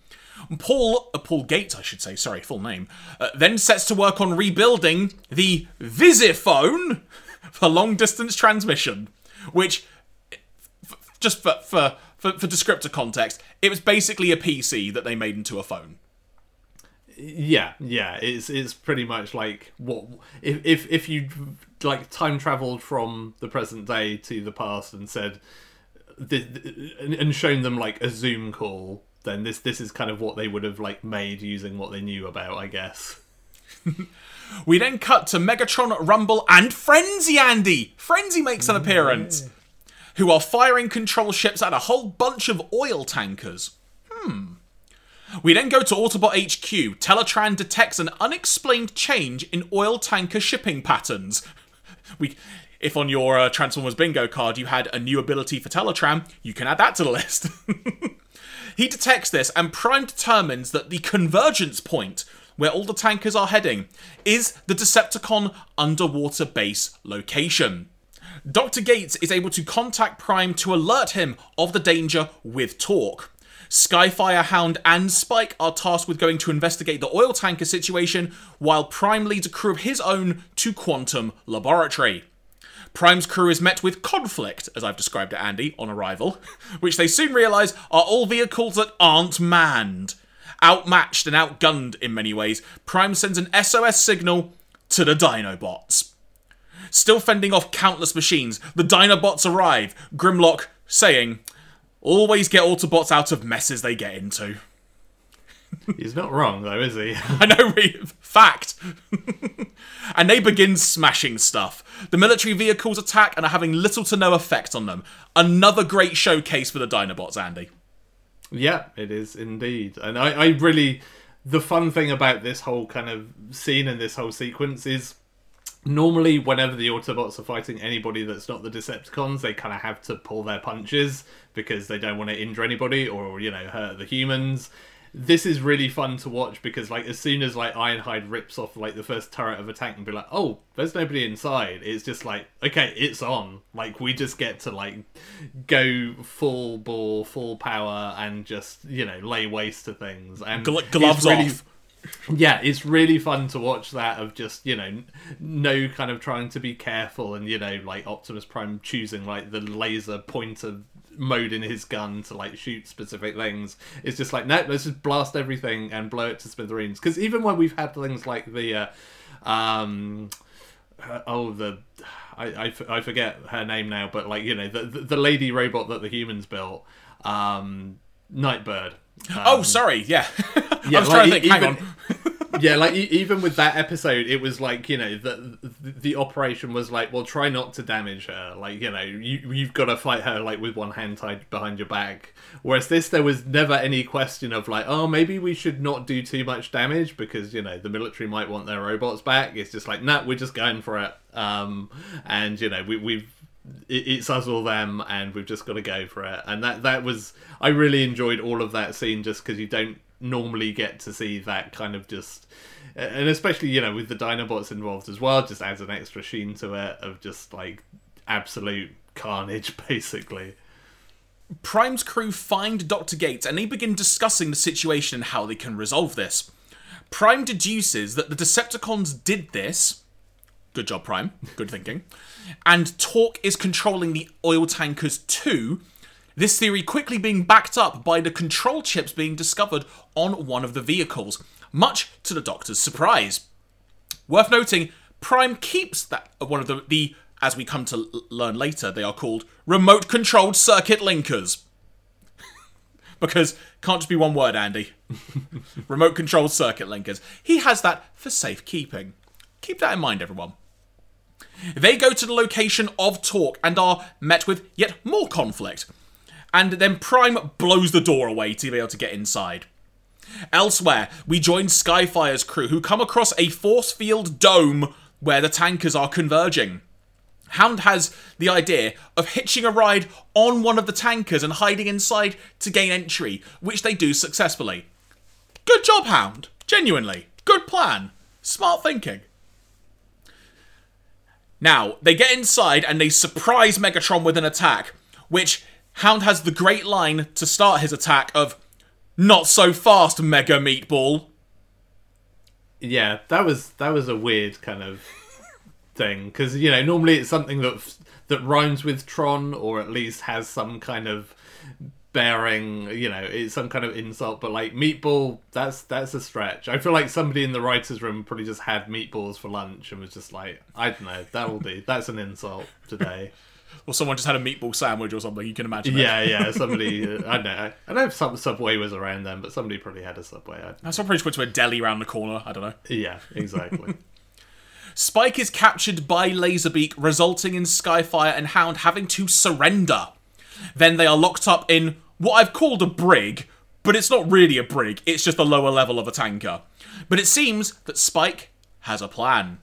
Paul, uh, Paul Gates, I should say, sorry, full name, uh, then sets to work on rebuilding the Visiphone for long distance transmission, which, f- just for, for, for, for descriptor context, it was basically a PC that they made into a phone. Yeah, yeah, it's it's pretty much like what if if if you like time traveled from the present day to the past and said th- th- and and shown them like a Zoom call, then this this is kind of what they would have like made using what they knew about, I guess. We then cut to Megatron, Rumble, and Frenzy Andy! Frenzy makes an appearance! who are firing control ships at a whole bunch of oil tankers. Hmm. We then go to Autobot HQ. Teletraan detects an unexplained change in oil tanker shipping patterns. We, if on your uh, Transformers bingo card you had a new ability for Teletraan, you can add that to the list. he detects this, and Prime determines that the convergence point, where all the tankers are heading, is the Decepticon underwater base location. Dr. Gates is able to contact Prime to alert him of the danger with Torq. Skyfire, Hound, and Spike are tasked with going to investigate the oil tanker situation, while Prime leads a crew of his own to Quantum Laboratory. Prime's crew is met with conflict, as I've described it, Andy, on arrival, which they soon realise are all vehicles that aren't manned. Outmatched and outgunned in many ways, Prime sends an SOS signal to the Dinobots. Still fending off countless machines, the Dinobots arrive, Grimlock saying, Always get Autobots out of messes they get into. He's not wrong, though, is he? I know, we- fact. and they begin smashing stuff. The military vehicles attack and are having little to no effect on them. Another great showcase for the Dinobots, Andy. Yeah, it is indeed. And I, I really. The fun thing about this whole kind of scene and this whole sequence is normally, whenever the Autobots are fighting anybody that's not the Decepticons, they kind of have to pull their punches because they don't want to injure anybody or, you know, hurt the humans. This is really fun to watch because, like, as soon as like Ironhide rips off like the first turret of attack and be like, "Oh, there's nobody inside," it's just like, okay, it's on. Like, we just get to like go full ball, full power, and just you know lay waste to things. And Gl- it's gloves really- off. Yeah, it's really fun to watch that of just you know no kind of trying to be careful and you know like Optimus Prime choosing like the laser pointer mode in his gun to like shoot specific things. It's just like no, let's just blast everything and blow it to smithereens. Because even when we've had things like the uh, um uh, oh the I, I, f- I forget her name now, but like you know the the, the lady robot that the humans built, um Nightbird. Oh, sorry, yeah. Yeah, I was like, trying to think, e- hang even- on. yeah, like even with that episode, it was like you know the the, the operation was like, well, try not to damage her. Like you know, you you've got to fight her like with one hand tied behind your back. Whereas this, there was never any question of like, oh, maybe we should not do too much damage because you know the military might want their robots back. It's just like, nah, we're just going for it. Um, and you know, we we've it's us or them, and we've just got to go for it. And that that was I really enjoyed all of that scene just because you don't normally get to see that kind of just, and especially you know with the Dinobots involved as well, just adds an extra sheen to it of just like absolute carnage, basically. Prime's crew find Dr. Gates and they begin discussing the situation and how they can resolve this. Prime deduces that the Decepticons did this. Good job, Prime. Good thinking. And Torq is controlling the oil tankers too. This theory quickly being backed up by the control chips being discovered on one of the vehicles, much to the Doctor's surprise. Worth noting, Prime keeps that one of the, the as we come to l- learn later, they are called remote controlled circuit linkers. because can't just be one word, Andy. remote controlled circuit linkers. He has that for safekeeping. Keep that in mind, everyone. They go to the location of Torq and are met with yet more conflict. And then Prime blows the door away to be able to get inside. Elsewhere, we join Skyfire's crew who come across a force field dome where the tankers are converging. Hound has the idea of hitching a ride on one of the tankers and hiding inside to gain entry, which they do successfully. Good job, Hound. Genuinely. Good plan. Smart thinking. Now, they get inside and they surprise Megatron with an attack, which Hound has the great line to start his attack of, Not so fast, Mega Meatball. Yeah, that was that was a weird kind of thing because you know normally it's something that that rhymes with Tron or at least has some kind of bearing. You know, it's some kind of insult. But like meatball, that's that's a stretch. I feel like somebody in the writers' room probably just had meatballs for lunch and was just like, I don't know, that'll do. That's an insult today. Or someone just had a meatball sandwich or something, you can imagine. it. yeah, yeah. Somebody, uh, I don't know. I don't know if some Subway was around then, but somebody probably had a Subway. I, I'm so pretty sure to a deli around the corner. I don't know. yeah, exactly. Spike is captured by Laserbeak, resulting in Skyfire and Hound having to surrender. Then they are locked up in what I've called a brig, but it's not really a brig, it's just a lower level of a tanker. But it seems that Spike has a plan.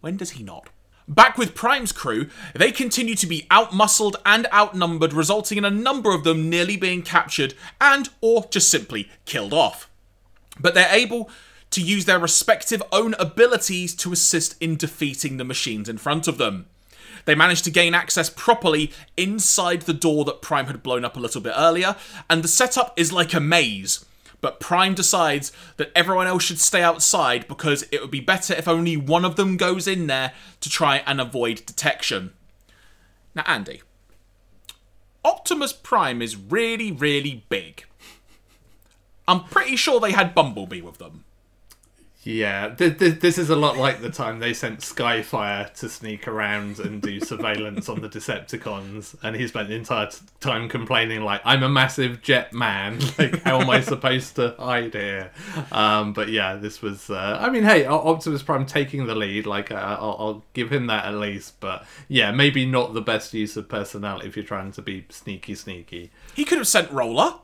When does he not? Back with Prime's crew, they continue to be outmuscled and outnumbered, resulting in a number of them nearly being captured and or just simply killed off. But they're able to use their respective own abilities to assist in defeating the machines in front of them. They manage to gain access properly inside the door that Prime had blown up a little bit earlier, and the setup is like a maze. But Prime decides that everyone else should stay outside because it would be better if only one of them goes in there to try and avoid detection. Now, Andy, Optimus Prime is really, really big. I'm pretty sure they had Bumblebee with them. Yeah, th- th- this is a lot like the time they sent Skyfire to sneak around and do surveillance on the Decepticons, and he spent the entire t- time complaining, like, "I'm a massive jet man. Like, how am I supposed to hide here?" Um, but yeah, this was. Uh, I mean, hey, Optimus Prime taking the lead. Like, uh, I'll, I'll give him that at least. But yeah, maybe not the best use of personnel if you're trying to be sneaky, sneaky. He could have sent Roller.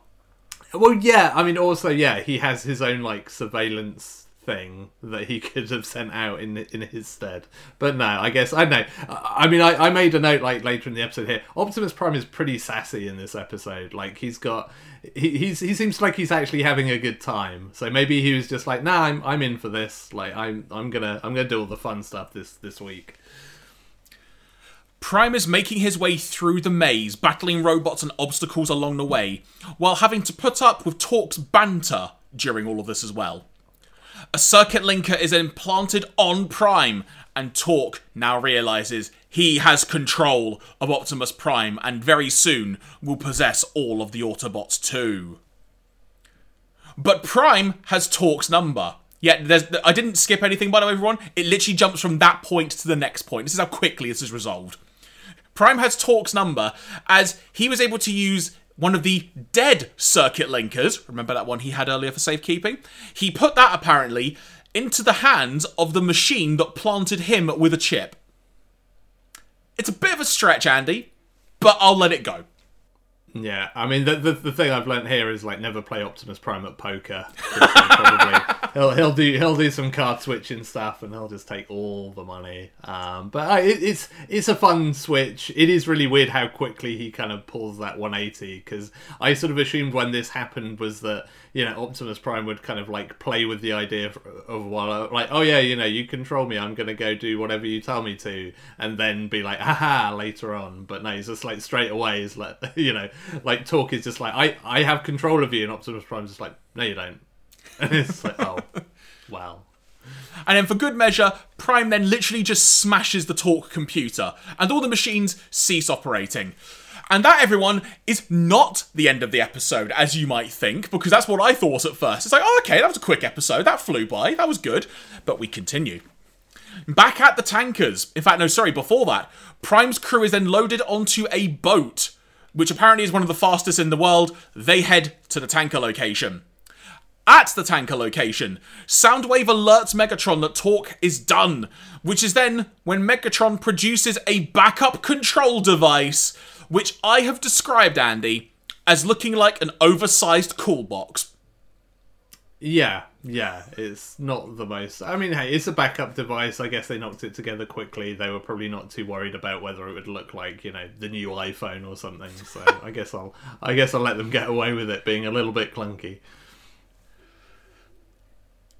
Well, yeah. I mean, also, yeah, he has his own like surveillance thing that he could have sent out in in his stead. But no, I guess I know. I mean, I, I made a note like later in the episode here. Optimus Prime is pretty sassy in this episode. Like he's got he he's, he seems like he's actually having a good time. So maybe he was just like, nah, I'm I'm in for this. Like I'm I'm gonna I'm gonna do all the fun stuff this this week. Prime is making his way through the maze, battling robots and obstacles along the way, while having to put up with Torq's banter during all of this as well. A circuit linker is implanted on Prime, and Torq now realizes he has control of Optimus Prime and very soon will possess all of the Autobots too. But Prime has Torq's number. Yet there's I didn't skip anything by the way everyone. It literally jumps from that point to the next point. This is how quickly this is resolved. Prime has Torq's number as he was able to use one of the dead circuit linkers, remember that one he had earlier for safekeeping? He put that apparently into the hands of the machine that planted him with a chip. It's a bit of a stretch, Andy, but I'll let it go. Yeah, I mean the, the, the thing I've learned here is like never play Optimus Prime at poker. Probably he'll he'll do he'll do some card switching stuff and he'll just take all the money. Um, but uh, it, it's it's a fun switch. It is really weird how quickly he kind of pulls that 180 because I sort of assumed when this happened was that you know Optimus Prime would kind of like play with the idea of, of well, like oh yeah, you know you control me, I'm gonna go do whatever you tell me to, and then be like haha later on. But no, he's just like straight away is like you know like Torq is just like I I have control of you, and Optimus Prime's just like no you don't, it's like oh wow. And then, for good measure, Prime then literally just smashes the Torq computer, and all the machines cease operating. And that, everyone, is not the end of the episode, as you might think, because that's what I thought at first. It's like, oh, okay, that was a quick episode. That flew by. That was good. But we continue. Back at the tankers. In fact, no, sorry, before that, Prime's crew is then loaded onto a boat which apparently is one of the fastest in the world, they head to the tanker location. At the tanker location, Soundwave alerts Megatron that Torq is done, which is then when Megatron produces a backup control device, which I have described, Andy, as looking like an oversized cool box. Yeah, yeah, it's not the most. I mean, hey, it's a backup device. I guess they knocked it together quickly. They were probably not too worried about whether it would look like you know the new iPhone or something. So I guess I'll I guess I'll let them get away with it being a little bit clunky.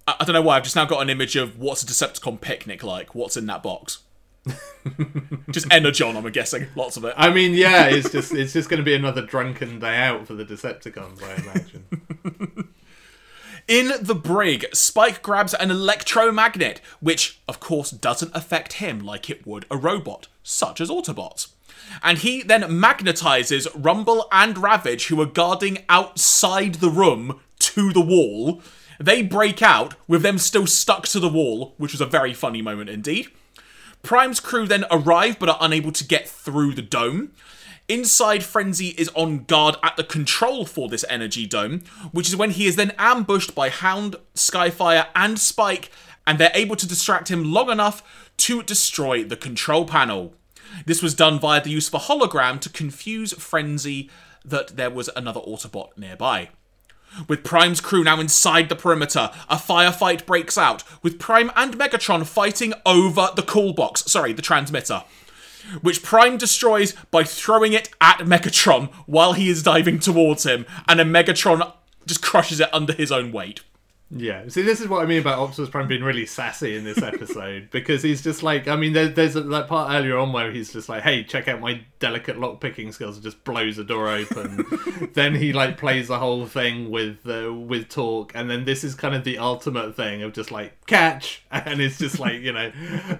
I, I don't know why. I've just now got an image of what's a Decepticon picnic like. What's in that box? just energon, I'm guessing. Lots of it. I mean, yeah, it's just it's just going to be another drunken day out for the Decepticons, I imagine. In the brig, Spike grabs an electromagnet, which, of course, doesn't affect him like it would a robot, such as Autobots. And he then magnetizes Rumble and Ravage, who are guarding outside the room, to the wall. They break out, with them still stuck to the wall, which was a very funny moment indeed. Prime's crew then arrive but are unable to get through the dome. Inside Frenzy is on guard at the control for this energy dome, which is when he is then ambushed by Hound, Skyfire, and Spike and they're able to distract him long enough to destroy the control panel. This was done via the use of a hologram to confuse Frenzy that there was another Autobot nearby. With Prime's crew now inside the perimeter, a firefight breaks out, with Prime and Megatron fighting over the call box, sorry, the transmitter, which Prime destroys by throwing it at Megatron while he is diving towards him, and then Megatron just crushes it under his own weight. Yeah, see, this is what I mean about Optimus Prime being really sassy in this episode because he's just like, I mean, there, there's a, that part earlier on where he's just like, "Hey, check out my delicate lock picking skills," and just blows the door open. then he like plays the whole thing with uh, with Torq, and then this is kind of the ultimate thing of just like catch, and it's just like you know,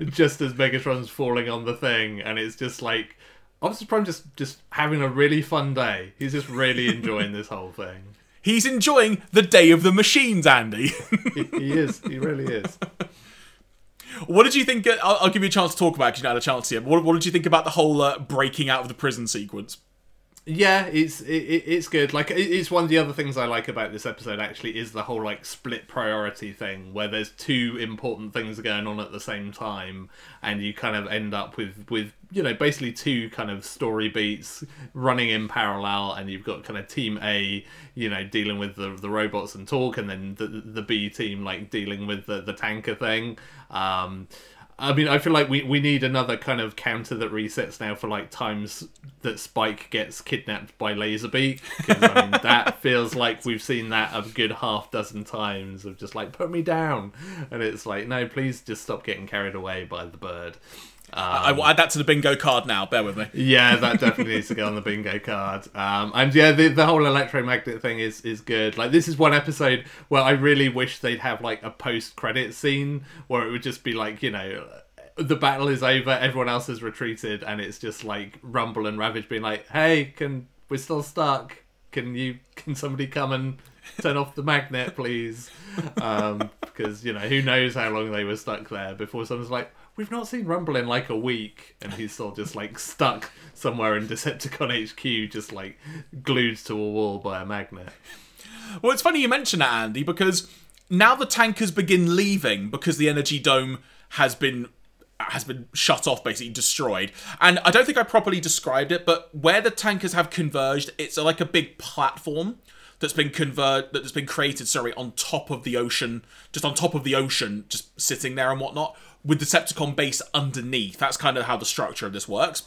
just as Megatron's falling on the thing, and it's just like Optimus Prime just just having a really fun day. He's just really enjoying this whole thing. He's enjoying the day of the machines, Andy. He, he is. He really is. what did you think? I'll, I'll give you a chance to talk about because you had a chance here. What, what did you think about the whole uh, breaking out of the prison sequence? Yeah, it's it, it's good. Like it's one of the other things I like about this episode. Actually, is the whole like split priority thing where there's two important things going on at the same time, and you kind of end up with with you know basically two kind of story beats running in parallel, and you've got kind of Team A, you know, dealing with the the robots and Torq, and then the the B team like dealing with the the tanker thing. Um, I mean, I feel like we, we need another kind of counter that resets now for like times that Spike gets kidnapped by Laserbeak. 'Cause, I mean, that feels like we've seen that a good half dozen times of just like put me down, and it's like no, please just stop getting carried away by the bird. I will add that to the bingo card now. Bear with me. Yeah, that definitely needs to go on the bingo card. Um, and yeah, the, the whole electromagnet thing is is good. Like this is one episode where I really wish they'd have like a post credit scene where it would just be like you know. The battle is over. Everyone else has retreated, and it's just like Rumble and Ravage being like, "Hey, can we're still stuck? Can you? Can somebody come and turn off the magnet, please?" Um, because you know who knows how long they were stuck there before someone's like, "We've not seen Rumble in like a week," and he's still just like stuck somewhere in Decepticon HQ, just like glued to a wall by a magnet. Well, it's funny you mention that, Andy, because now the tankers begin leaving because the energy dome has been has been shut off, basically destroyed. And I don't think I properly described it, but where the tankers have converged, it's like a big platform that's been convert that's been created, sorry, on top of the ocean, just on top of the ocean, just sitting there and whatnot, with Decepticon base underneath. That's kind of how the structure of this works.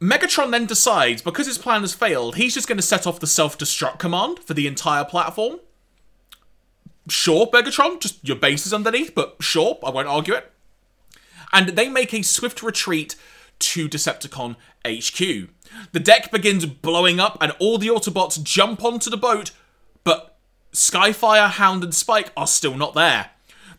Megatron then decides, because his plan has failed, he's just going to set off the self destruct command for the entire platform. Sure, Megatron, just your base is underneath, but sure, I won't argue it. And they make a swift retreat to Decepticon HQ. The deck begins blowing up, and all the Autobots jump onto the boat, but Skyfire, Hound, and Spike are still not there.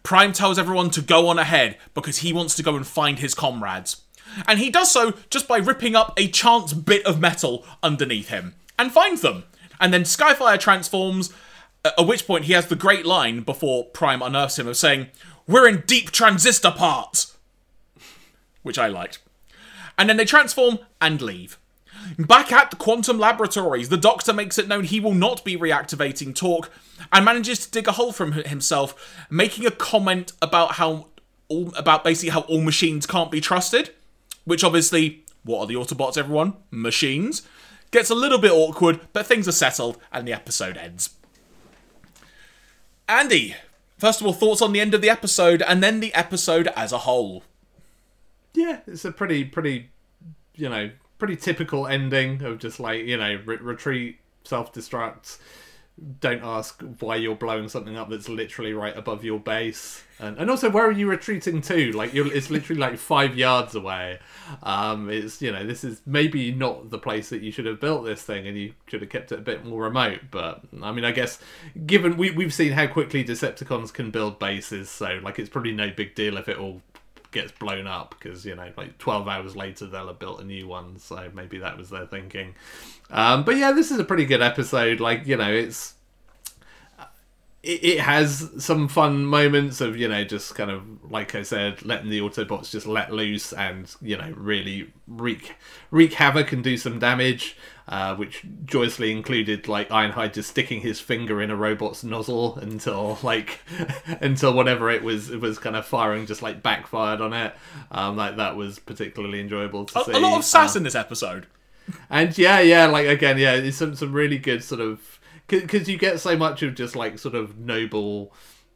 Prime tells everyone to go on ahead because he wants to go and find his comrades. And he does so just by ripping up a chance bit of metal underneath him and finds them. And then Skyfire transforms, at which point he has the great line before Prime unearths him of saying, We're in deep transistor parts! Which I liked. And then they transform and leave. Back at the quantum laboratories, the Doctor makes it known he will not be reactivating Torq and manages to dig a hole from himself, making a comment about how all about basically how all machines can't be trusted. Which obviously, what are the Autobots, everyone? Machines. Gets a little bit awkward, but things are settled and the episode ends. Andy, first of all, thoughts on the end of the episode and then the episode as a whole. Yeah, it's a pretty, pretty, you know, pretty typical ending of just like you know re- retreat, self destruct. Don't ask why you're blowing something up that's literally right above your base, and and also where are you retreating to? Like you're, it's literally like five yards away. Um, it's you know this is maybe not the place that you should have built this thing, and you should have kept it a bit more remote. But I mean, I guess given we we've seen how quickly Decepticons can build bases, so like it's probably no big deal if it all gets blown up because you know like 12 hours later they'll have built a new one so maybe that was their thinking. Um, but yeah this is a pretty good episode like you know it's it, it has some fun moments of you know just kind of like I said, letting the Autobots just let loose and you know really wreak wreak havoc and do some damage. Uh, which joyously included like Ironhide just sticking his finger in a robot's nozzle until like until whatever it was it was kind of firing just like backfired on it. Um, like that was particularly enjoyable to A, see. a lot of sass Uh, in this episode. and yeah, yeah, like again, yeah, it's some some really good sort of because you get so much of just like sort of noble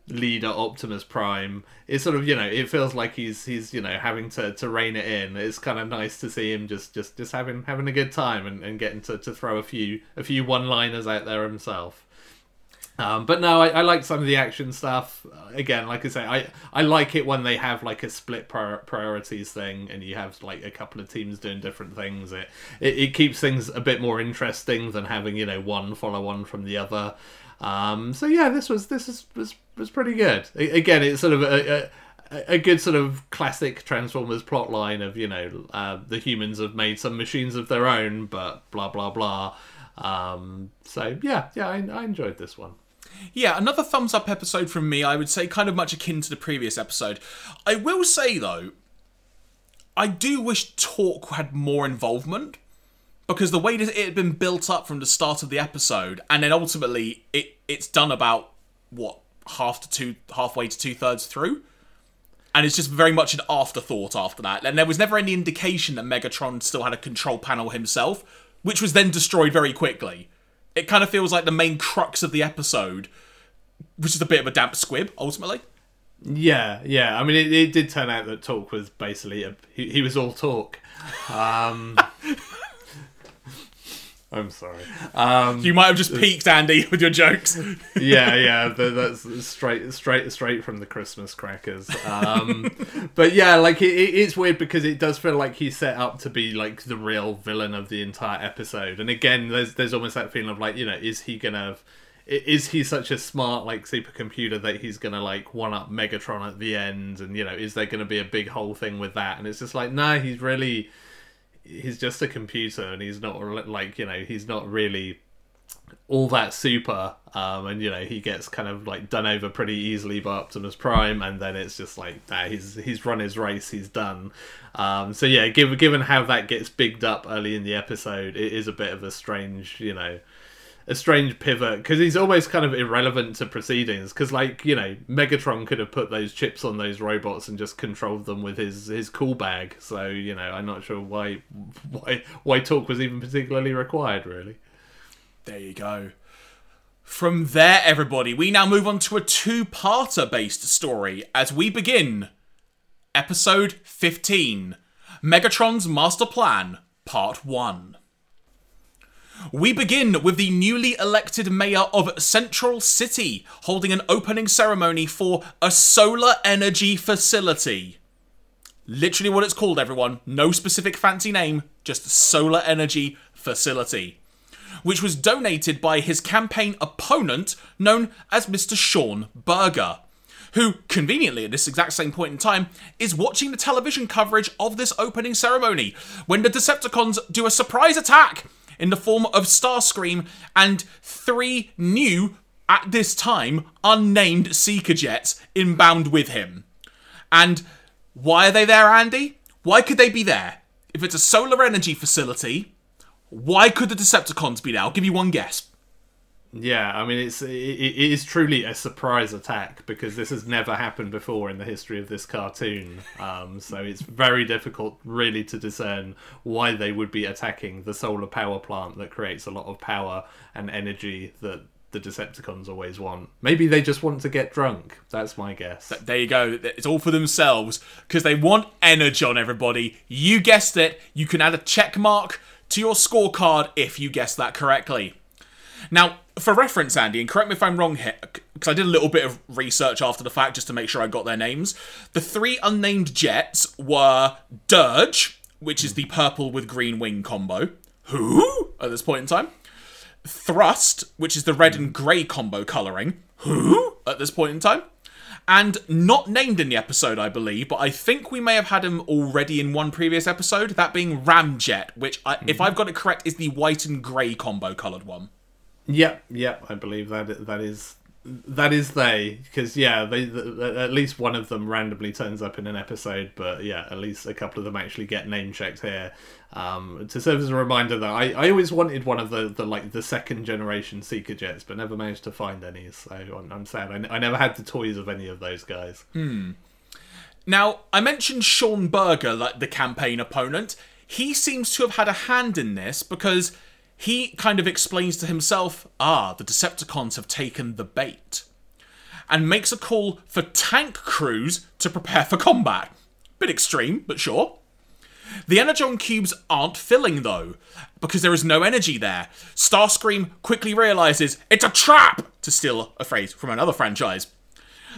leader Optimus Prime. It's sort of you know it feels like he's he's you know having to, to rein it in. It's kind of nice to see him just just just having having a good time and, and getting to, to throw a few a few one liners out there himself. Um, but no, I, I like some of the action stuff. Uh, Again, like I say, I, I like it when they have like a split prior- priorities thing, and you have like a couple of teams doing different things. It, it it keeps things a bit more interesting than having you know one follow on from the other. Um, so yeah, this was this is, was was pretty good. A- Again, it's sort of a, a a good sort of classic Transformers plot line of you know uh, the humans have made some machines of their own, but blah blah blah. Um, so yeah, yeah, I, I enjoyed this one. Yeah, another thumbs up episode from me, I would say, kind of much akin to the previous episode. I will say, though, I do wish Torq had more involvement because the way that it had been built up from the start of the episode, and then ultimately it it's done about what half to two halfway to two thirds through, and it's just very much an afterthought after that. And there was never any indication that Megatron still had a control panel himself, which was then destroyed very quickly. It kind of feels like the main crux of the episode, which is a bit of a damp squib ultimately. Yeah, yeah. I mean, it, it did turn out that Torq was basically a, he, he was all talk. Um, I'm sorry. Um, You might have just peaked, Andy, with your jokes. yeah, yeah. The, that's straight, straight, straight from the Christmas crackers. Um, but yeah, like it, it, it's weird because it does feel like he's set up to be like the real villain of the entire episode. And again, there's there's almost that feeling of like, you know, is he gonna i- is he such a smart like supercomputer that he's gonna like one up Megatron at the end? And you know, is there gonna be a big whole thing with that? And it's just like, no, he's really he's just a computer, and he's not like you know, he's not really all that super. Um, and you know, he gets kind of like done over pretty easily by Optimus Prime, and then it's just like, nah, he's he's run his race, he's done. Um, so yeah, given given how that gets bigged up early in the episode, it is a bit of a strange, you know a strange pivot because he's almost kind of irrelevant to proceedings because like you know megatron could have put those chips on those robots and just controlled them with his his cool bag so you know i'm not sure why why why Torq was even particularly required really There you go. From there, everybody, we now move on to a two parter based story as we begin episode 15 Megatron's Master Plan, Part 1. We begin with the newly elected mayor of Central City holding an opening ceremony for a solar energy facility. Literally what it's called, everyone. No specific fancy name, just solar energy facility which was donated by his campaign opponent known as Mr. Sean Berger, who, conveniently at this exact same point in time, is watching the television coverage of this opening ceremony when the Decepticons do a surprise attack in the form of Starscream and three new, at this time, unnamed Seeker jets inbound with him. And why are they there, Andy? Why could they be there? If it's a solar energy facility, why could the Decepticons be there? I'll give you one guess. Yeah i mean it's it, it is truly a surprise attack because this has never happened before in the history of this cartoon um, so it's very difficult really to discern why they would be attacking the solar power plant that creates a lot of power and energy that the Decepticons always want. Maybe they just want to get drunk. That's my guess. There you go. It's all for themselves because they want energy on everybody. You guessed it. You can add a check mark to your scorecard if you guessed that correctly. Now, for reference, Andy, and correct me if I'm wrong here, because I did a little bit of research after the fact just to make sure I got their names. The three unnamed jets were Dirge, which is the purple with green wing combo. Who? At this point in time. Thrust, which is the red and grey combo colouring. Who? At this point in time. And not named in the episode, I believe, but I think we may have had him already in one previous episode, that being Ramjet, which, I, if hmm. I've got it correct, is the white and grey combo coloured one. Yep, yep. I believe that that is that is they because yeah they th- at least one of them randomly turns up in an episode but yeah at least a couple of them actually get name checked here um, to serve as a reminder that I, I always wanted one of the, the like the second generation seeker jets but never managed to find any so i'm, I'm sad I, never had the toys of any of those guys Now, I mentioned Sean Berger, like the campaign opponent. He seems to have had a hand in this because he kind of explains to himself, ah, the Decepticons have taken the bait. And makes a call for tank crews to prepare for combat. Bit extreme, but sure. The Energon cubes aren't filling though, because there is no energy there. Starscream quickly realizes it's a trap, to steal a phrase from another franchise.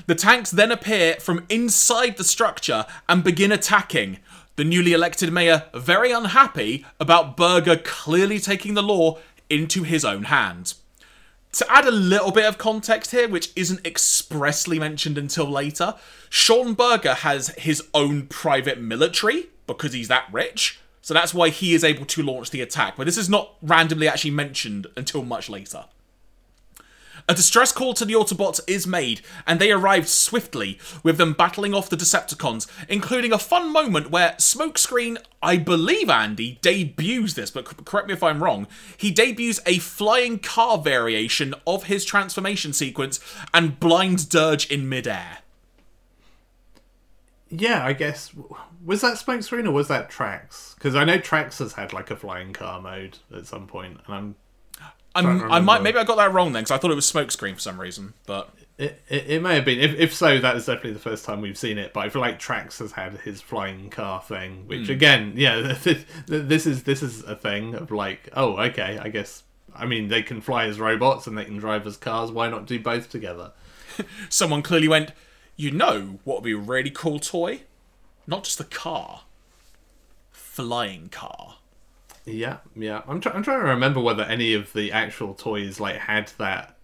The tanks then appear from inside the structure and begin attacking. The newly elected mayor very unhappy about Berger clearly taking the law into his own hands. To add a little bit of context here, which isn't expressly mentioned until later, Sean Berger has his own private military because he's that rich. So that's why he is able to launch the attack. But this is not randomly actually mentioned until much later. A distress call to the Autobots is made, and they arrive swiftly, with them battling off the Decepticons, including a fun moment where Smokescreen, I believe Andy, debuts this, but correct me if I'm wrong. He debuts a flying car variation of his transformation sequence and blinds Dirge in midair. yeah i guess was that smokescreen or was that Tracks because i know Tracks has had like a flying car mode at some point and i'm I might maybe I got that wrong then because I thought it was Smokescreen for some reason, but It, it, it may have been. If, if so, that is definitely the first time we've seen it. But I feel like Tracks has had his flying car thing, which hmm. again, yeah, this is this is a thing of like, oh, okay, I guess. I mean, they can fly as robots and they can drive as cars. Why not do both together? someone clearly went, you know what would be a really cool toy? Not just the car, flying car. Yeah, yeah. I'm try- I'm trying to remember whether any of the actual toys like had that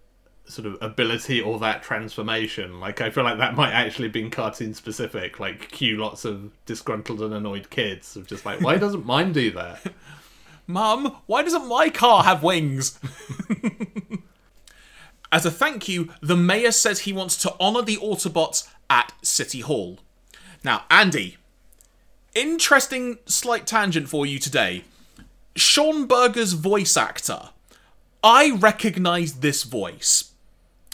sort of ability or that transformation. Like, I feel like that might actually have been cartoon specific. Like, cue lots of disgruntled and annoyed kids of just like, why doesn't mine do that? Mum, why doesn't my car have wings? As a thank you, the mayor says he wants to honour the Autobots at City Hall. Now, Andy, interesting slight tangent for you today. Sean Berger's voice actor. I recognised this voice.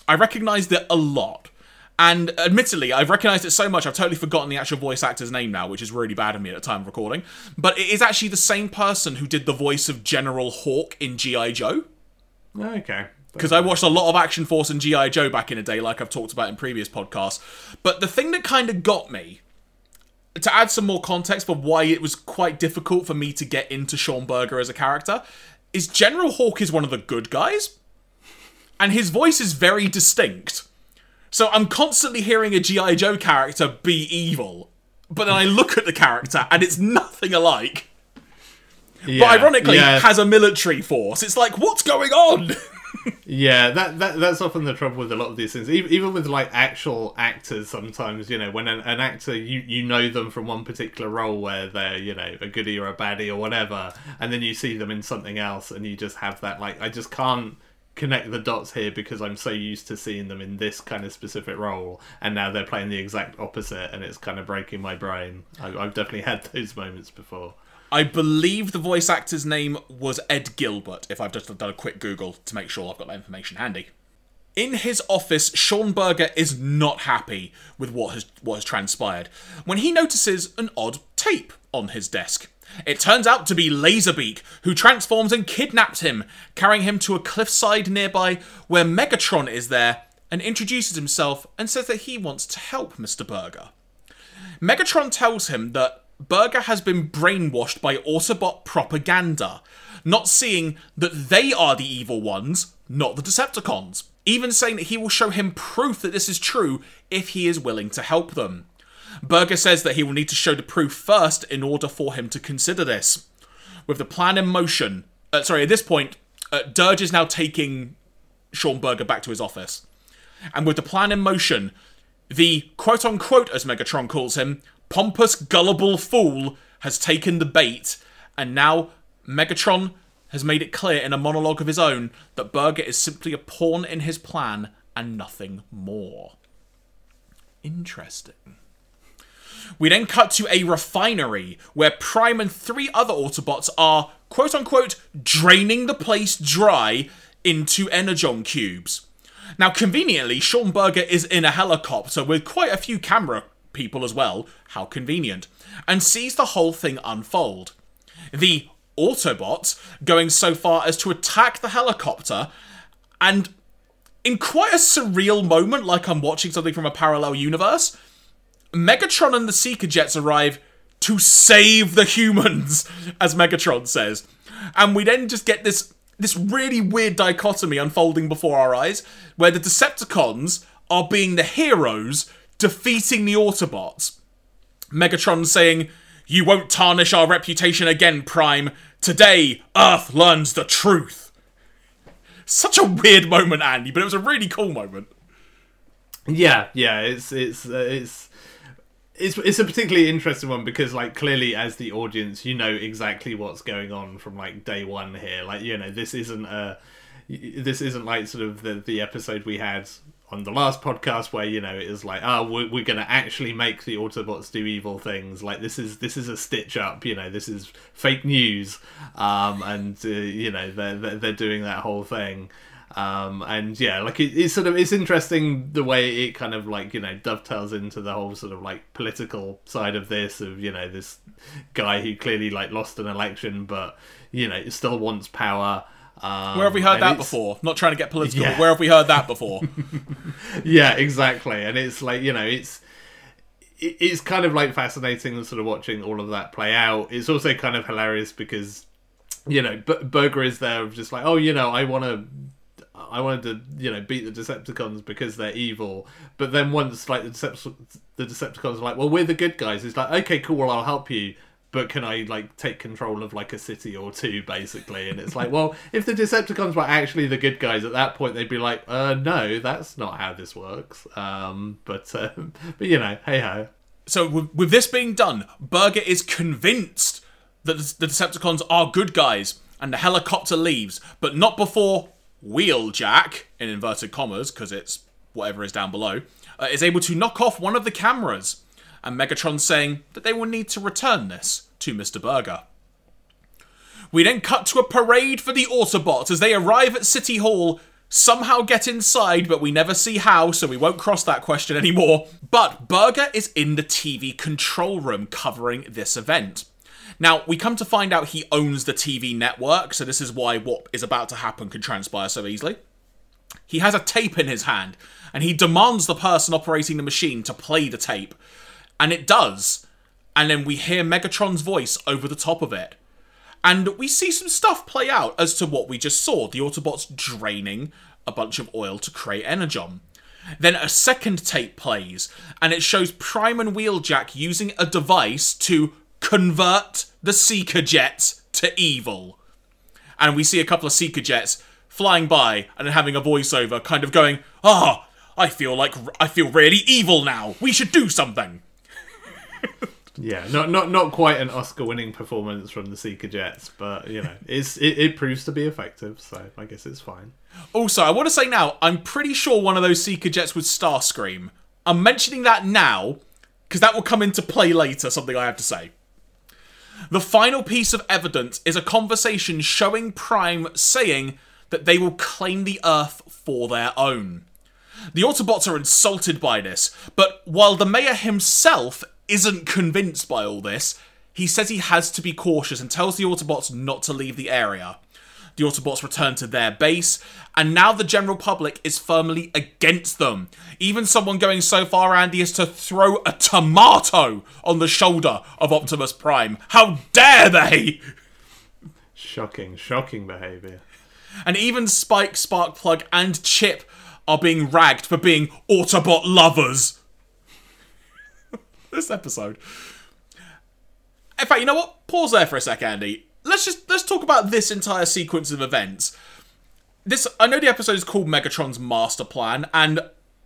I recognised it a lot. And admittedly, I've recognised it so much I've totally forgotten the actual voice actor's name now, which is really bad of me at the time of recording. But it is actually the same person who did the voice of General Hawk in G.I. Joe. Okay. Because I watched a lot of Action Force and G.I. Joe back in the day, like I've talked about in previous podcasts. But the thing that kind of got me, to add some more context for why it was quite difficult for me to get into Sean Berger as a character, is General Hawk is one of the good guys, and his voice is very distinct. So I'm constantly hearing a G.I. Joe character be evil, but then I look at the character and it's nothing alike. Yeah, But ironically, yeah, has a military force. It's like, what's going on? yeah. That, that that's often the trouble with a lot of these things. Even, even with like actual actors, sometimes you know when an, an actor you you know them from one particular role where they're you know a goodie or a baddie or whatever, and then you see them in something else, and you just have that like I just can't connect the dots here because I'm so used to seeing them in this kind of specific role, and now they're playing the exact opposite, and it's kind of breaking my brain. I, I've definitely had those moments before. I believe the voice actor's name was Ed Gilbert, if I've just done a quick Google to make sure I've got that information handy. In his office, Sean Berger is not happy with what has what has transpired when he notices an odd tape on his desk. It turns out to be Laserbeak, who transforms and kidnaps him, carrying him to a cliffside nearby where Megatron is there and introduces himself and says that he wants to help Mr. Berger. Megatron tells him that Berger has been brainwashed by Autobot propaganda, not seeing that they are the evil ones, not the Decepticons. Even saying that he will show him proof that this is true if he is willing to help them. Berger says that he will need to show the proof first in order for him to consider this. With the plan in motion, uh, sorry, at this point, uh, Dirge is now taking Sean Berger back to his office. And with the plan in motion, the quote unquote, as Megatron calls him, pompous, gullible fool has taken the bait, and now Megatron has made it clear in a monologue of his own that Berger is simply a pawn in his plan and nothing more. Interesting. We then cut to a refinery where Prime and three other Autobots are, quote unquote, draining the place dry into Energon cubes. Now, conveniently, Sean Berger is in a helicopter with quite a few camera people as well, how convenient, and sees the whole thing unfold. The Autobots going so far as to attack the helicopter, and in quite a surreal moment, like I'm watching something from a parallel universe, Megatron and the Seeker Jets arrive to save the humans, as Megatron says. And we then just get this this really weird dichotomy unfolding before our eyes, where the Decepticons are being the heroes defeating the Autobots. Megatron saying, You won't tarnish our reputation again, Prime. Today, Earth learns the truth. Such a weird moment, Andy, but it was a really cool moment. Yeah, yeah, it's it's uh, it's it's it's a particularly interesting one because like clearly as the audience you know exactly what's going on from like day one here like you know this isn't a this isn't like sort of the the episode we had on the last podcast where you know it is like oh we're, we're gonna actually make the autobots do evil things. Like this is this is a stitch up you know this is fake news. Um and uh, you know they're, they're they're doing that whole thing. Um, and yeah, like it, it's sort of it's interesting the way it kind of like you know dovetails into the whole sort of like political side of this of you know this guy who clearly like lost an election but you know still wants power. Um, Where have we heard that before? Not trying to get political, yeah. where have we heard that before? yeah, exactly. And it's like you know it's it's kind of like fascinating sort of watching all of that play out. It's also kind of hilarious because you know Burger is there just like oh you know I want to I wanted to, you know, beat the Decepticons because they're evil. But then once, like, the, Decept- the Decepticons are like, well, we're the good guys. It's like, okay, cool, well, I'll help you. But can I, like, take control of, like, a city or two, basically? And it's like, well, if the Decepticons were actually the good guys at that point, they'd be like, uh, no, that's not how this works. Um, but, uh, but, you know, hey ho. So, with, with this being done, Burger is convinced that the Decepticons are good guys and the helicopter leaves, but not before Wheeljack, in inverted commas, because it's whatever is down below, uh, is able to knock off one of the cameras, and Megatron saying that they will need to return this to Mr. Burger. We then cut to a parade for the Autobots as they arrive at City Hall, somehow get inside, but we never see how, so we won't cross that question anymore. But Burger is in the TV control room covering this event. Now, we come to find out he owns the TV network, so this is why what is about to happen can transpire so easily. He has a tape in his hand, and he demands the person operating the machine to play the tape. And it does. And then we hear Megatron's voice over the top of it. And we see some stuff play out as to what we just saw the Autobots draining a bunch of oil to create Energon. Then a second tape plays, and it shows Prime and Wheeljack using a device to convert the Seeker jets to evil. And we see a couple of Seeker jets flying by and having a voiceover kind of going, "Ah, oh, I feel like I feel really evil now. We should do something." Yeah, not not not quite an Oscar-winning performance from the Seeker Jets, but you know, it's it, it proves to be effective, so I guess it's fine. Also, I want to say now, I'm pretty sure one of those Seeker Jets was Starscream. I'm mentioning that now because that will come into play later. Something I have to say. The final piece of evidence is a conversation showing Prime saying that they will claim the Earth for their own. The Autobots are insulted by this, but while the mayor himself isn't convinced by all this, he says he has to be cautious and tells the Autobots not to leave the area. The Autobots return to their base, and now the general public is firmly against them. Even someone going so far, Andy, as to throw a tomato on the shoulder of Optimus Prime. How dare they! Shocking, shocking behaviour. And even Spike, Sparkplug, and Chip are being ragged for being Autobot lovers. This episode. In fact, you know what? Pause there for a sec, Andy let's just let's talk about this entire sequence of events. This I know the episode is called Megatron's Master Plan, and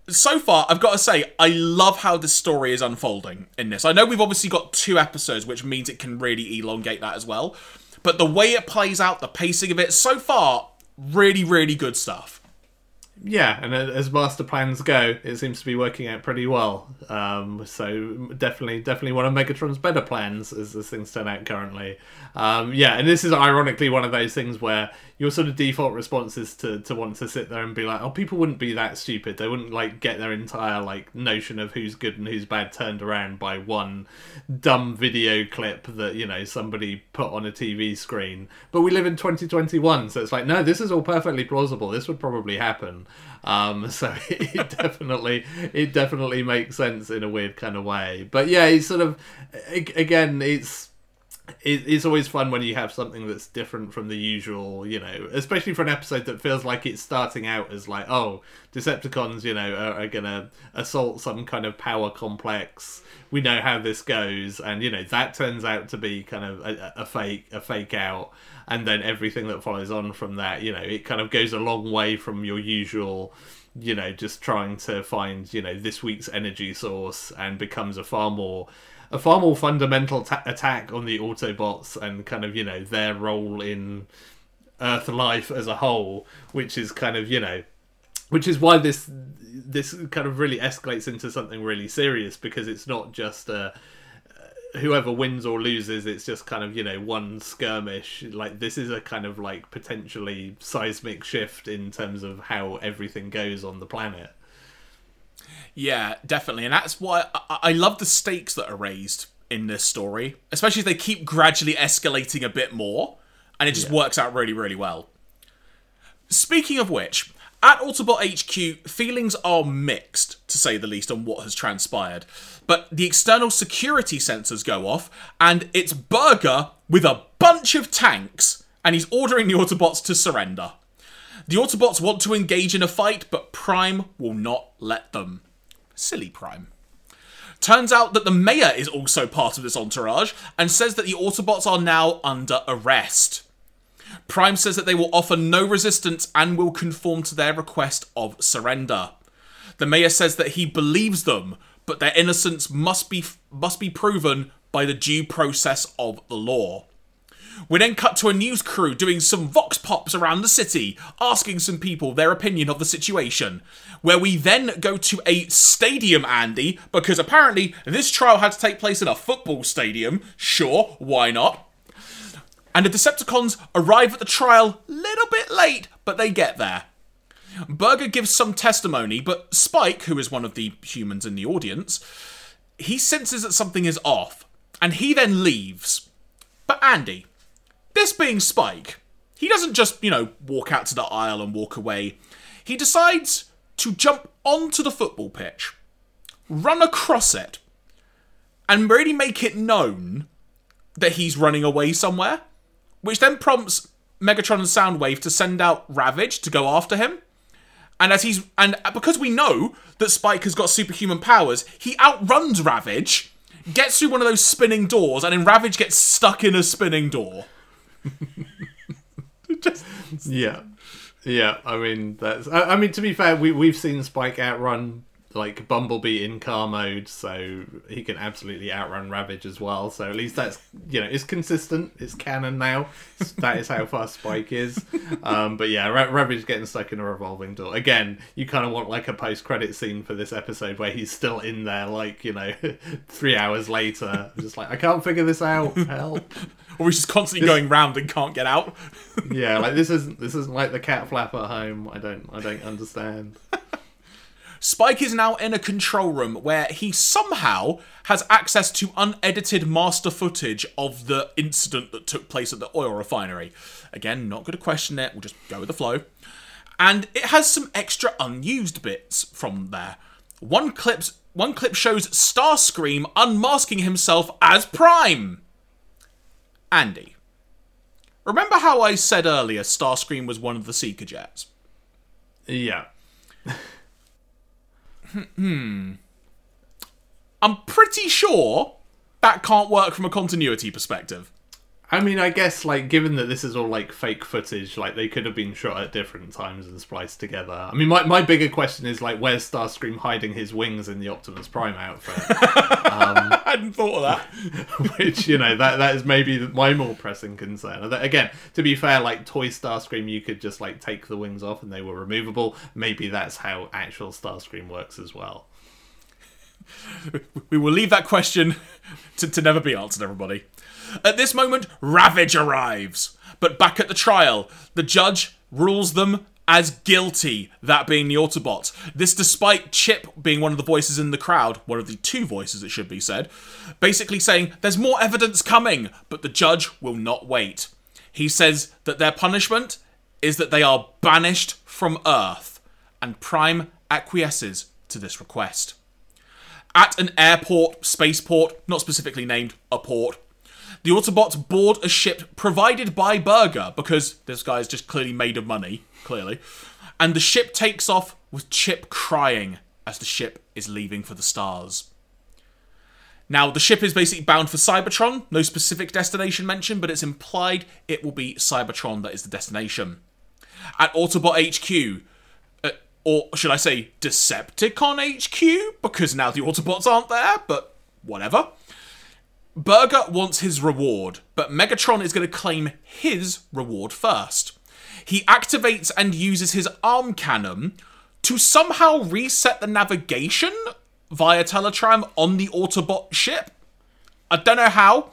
so far I've got to say I love how the story is unfolding in this. I know we've obviously got two episodes, which means it can really elongate that as well. But the way it plays out, the pacing of it, so far, really, really good stuff. Yeah, and as master plans go, it seems to be working out pretty well. Um, so definitely, definitely one of Megatron's better plans as, as things turn out currently. Um, yeah, and this is ironically one of those things where your sort of default response is to, to want to sit there and be like, oh, people wouldn't be that stupid. They wouldn't like get their entire like notion of who's good and who's bad turned around by one dumb video clip that you know somebody put on a TV screen. But we live in 2021, so it's like, no, this is all perfectly plausible. This would probably happen. Um, so it definitely it definitely makes sense in a weird kind of way. But yeah, it's sort of again, it's it's always fun when you have something that's different from the usual, you know, especially for an episode that feels like it's starting out as like, oh, Decepticons, you know, are, are gonna assault some kind of power complex. We know how this goes, and you know that turns out to be kind of a, a fake, a fake out, and then everything that follows on from that, you know, it kind of goes a long way from your usual you know just trying to find you know this week's energy source and becomes a far more a far more fundamental ta- attack on the Autobots and kind of you know their role in Earth life as a whole, which is kind of you know, which is why this this kind of really escalates into something really serious because it's not just a uh, whoever wins or loses it's just kind of you know one skirmish. Like this is a kind of like potentially seismic shift in terms of how everything goes on the planet yeah, definitely, and that's why I, I love the stakes that are raised in this story, especially if they keep gradually escalating a bit more, and it just yeah. works out really, really well. Speaking of which, at Autobot HQ, feelings are mixed, to say the least, on what has transpired. But the external security sensors go off, and it's Burger with a bunch of tanks, and he's ordering the Autobots to surrender. The Autobots want to engage in a fight, but Prime will not let them. Silly Prime. Turns out that the mayor is also part of this entourage and says that the Autobots are now under arrest. Prime says that they will offer no resistance and will conform to their request of surrender. The mayor says that he believes them, but their innocence must be must be proven by the due process of the law. We then cut to a news crew doing some vox pops around the city, asking some people their opinion of the situation. Where we then go to a stadium, Andy, because apparently this trial had to take place in a football stadium. Sure, why not? And the Decepticons arrive at the trial a little bit late, but they get there. Burger gives some testimony, but Spike, who is one of the humans in the audience, he senses that something is off, and he then leaves. But Andy, this being Spike, he doesn't just, you know, walk out to the aisle and walk away. He decides to jump onto the football pitch, run across it, and really make it known that he's running away somewhere, which then prompts Megatron and Soundwave to send out Ravage to go after him. And as he's and because we know that Spike has got superhuman powers, he outruns Ravage, gets through one of those spinning doors, and then Ravage gets stuck in a spinning door. Just... Yeah, yeah. I mean, that's. I, I, mean, to be fair, we we've seen Spike outrun like Bumblebee in car mode, so he can absolutely outrun Ravage as well. So at least that's you know it's consistent. It's canon now. that is how fast Spike is. Um, but yeah, Ra- Ravage getting stuck in a revolving door again. You kind of want like a post credit scene for this episode where he's still in there, like you know, three hours later, just like I can't figure this out. Help or he's just constantly this... going round and can't get out. yeah, like this isn't this isn't like the cat flap at home. I don't I don't understand. Spike is now in a control room where he somehow has access to unedited master footage of the incident that took place at the oil refinery. Again, not going to question it, we'll just go with the flow. And it has some extra unused bits from there. One clip's one clip shows Starscream unmasking himself as Prime. Andy, remember how I said earlier Starscream was one of the Seeker jets? Yeah. hmm. I'm pretty sure that can't work from a continuity perspective. I mean, I guess like given that this is all like fake footage, like they could have been shot at different times and spliced together. I mean, my my bigger question is like, where's Starscream hiding his wings in the Optimus Prime outfit? Um, I hadn't thought of that. Which you know that that is maybe my more pressing concern. That- Again, to be fair, like toy Starscream, you could just like take the wings off and they were removable. Maybe that's how actual Starscream works as well. We will leave that question to, to never be answered, everybody. At this moment, Ravage arrives. But back at the trial, the judge rules them as guilty, that being the Autobot. This despite Chip being one of the voices in the crowd, one of the two voices, it should be said, basically saying there's more evidence coming, but the judge will not wait. He says that their punishment is that they are banished from Earth, and Prime acquiesces to this request at an airport, spaceport, not specifically named, a port. The Autobots board a ship provided by Burger because this guy is just clearly made of money, clearly. And the ship takes off with Chip crying as the ship is leaving for the stars. Now, the ship is basically bound for Cybertron, no specific destination mentioned, but it's implied it will be Cybertron that is the destination. At Autobot HQ, uh, or should I say Decepticon HQ? Because now the Autobots aren't there, but whatever. Burger wants his reward, but Megatron is going to claim his reward first. He activates and uses his arm cannon to somehow reset the navigation via Teletraan on the Autobot ship. I don't know how.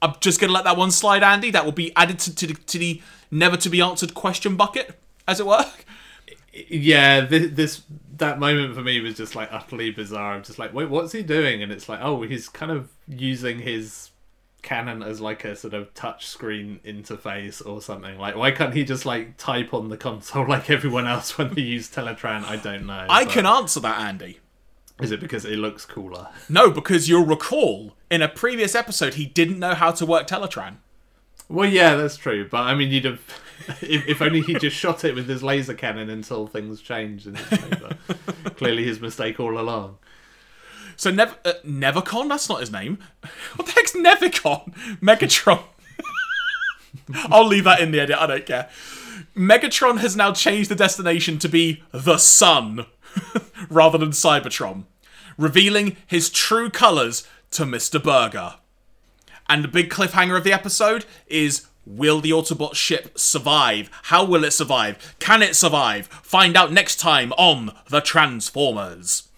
I'm just going to let that one slide, Andy. That will be added to, to, the, to the never to be answered question bucket, as it were. Yeah, this, this that moment for me was just like utterly bizarre. I'm just like, wait, what's he doing? And it's like, oh, he's kind of using his cannon as like a sort of touch screen interface or something. Like, why can't he just like type on the console like everyone else when they use Teletraan? I don't know. I but can answer that, Andy. Is it because it looks cooler? No, because you'll recall in a previous episode he didn't know how to work Teletraan. Well, yeah, that's true. But I mean, you'd have if, if only he just shot it with his laser cannon until things changed in his. Clearly, his mistake all along. So Nev- uh, Nevercon, that's not his name. What the heck's Nevercon? Megatron. I'll leave that in the edit, I don't care. Megatron has now changed the destination to be the sun rather than Cybertron, revealing his true colours to Mr. Burger. And the big cliffhanger of the episode is Will the Autobot ship survive? How will it survive? Can it survive? Find out next time on The Transformers.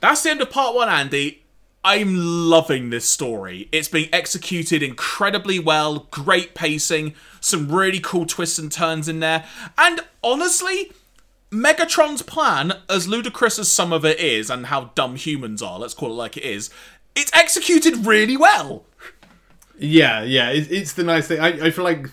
That's the end of part one, Andy. I'm loving this story. It's being executed incredibly well, great pacing, some really cool twists and turns in there. And honestly, Megatron's plan, as ludicrous as some of it is, and how dumb humans are, let's call it like it is, it's executed really well. Yeah, yeah, it, it's the nice thing. I, I feel like,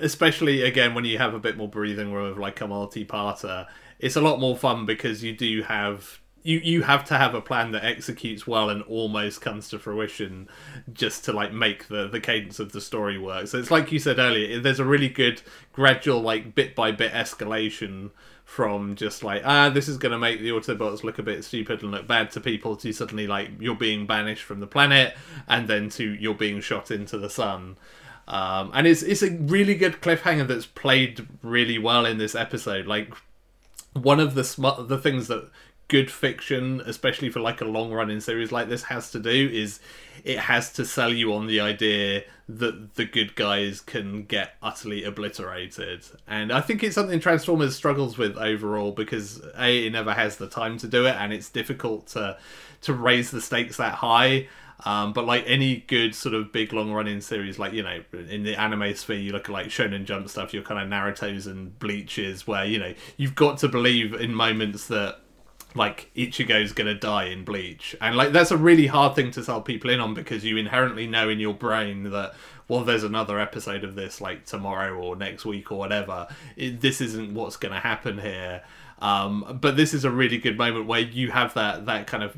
especially again when you have a bit more breathing room of like a multi-parter, it's a lot more fun because you do have you you have to have a plan that executes well and almost comes to fruition, just to like make the the cadence of the story work. So it's like you said earlier, there's a really good gradual like bit by bit escalation from just like ah this is going to make the autobots look a bit stupid and look bad to people to suddenly like you're being banished from the planet and then to you're being shot into the sun. Um, and it's it's a really good cliffhanger that's played really well in this episode. Like one of the smart the things that good fiction especially for like a long running series like this has to do is it has to sell you on the idea that the good guys can get utterly obliterated. And i think it's something transformers struggles with overall because a it never has the time to do it and it's difficult to to raise the stakes that high. Um, but like any good sort of big long running series, like you know, in the anime sphere, you look at like Shonen Jump stuff, your kind of Naruto's and Bleaches, where you know you've got to believe in moments that like Ichigo's gonna die in Bleach, and like that's a really hard thing to sell people in on because you inherently know in your brain that well, there's another episode of this like tomorrow or next week or whatever. It, this isn't what's gonna happen here. Um, but this is a really good moment where you have that that kind of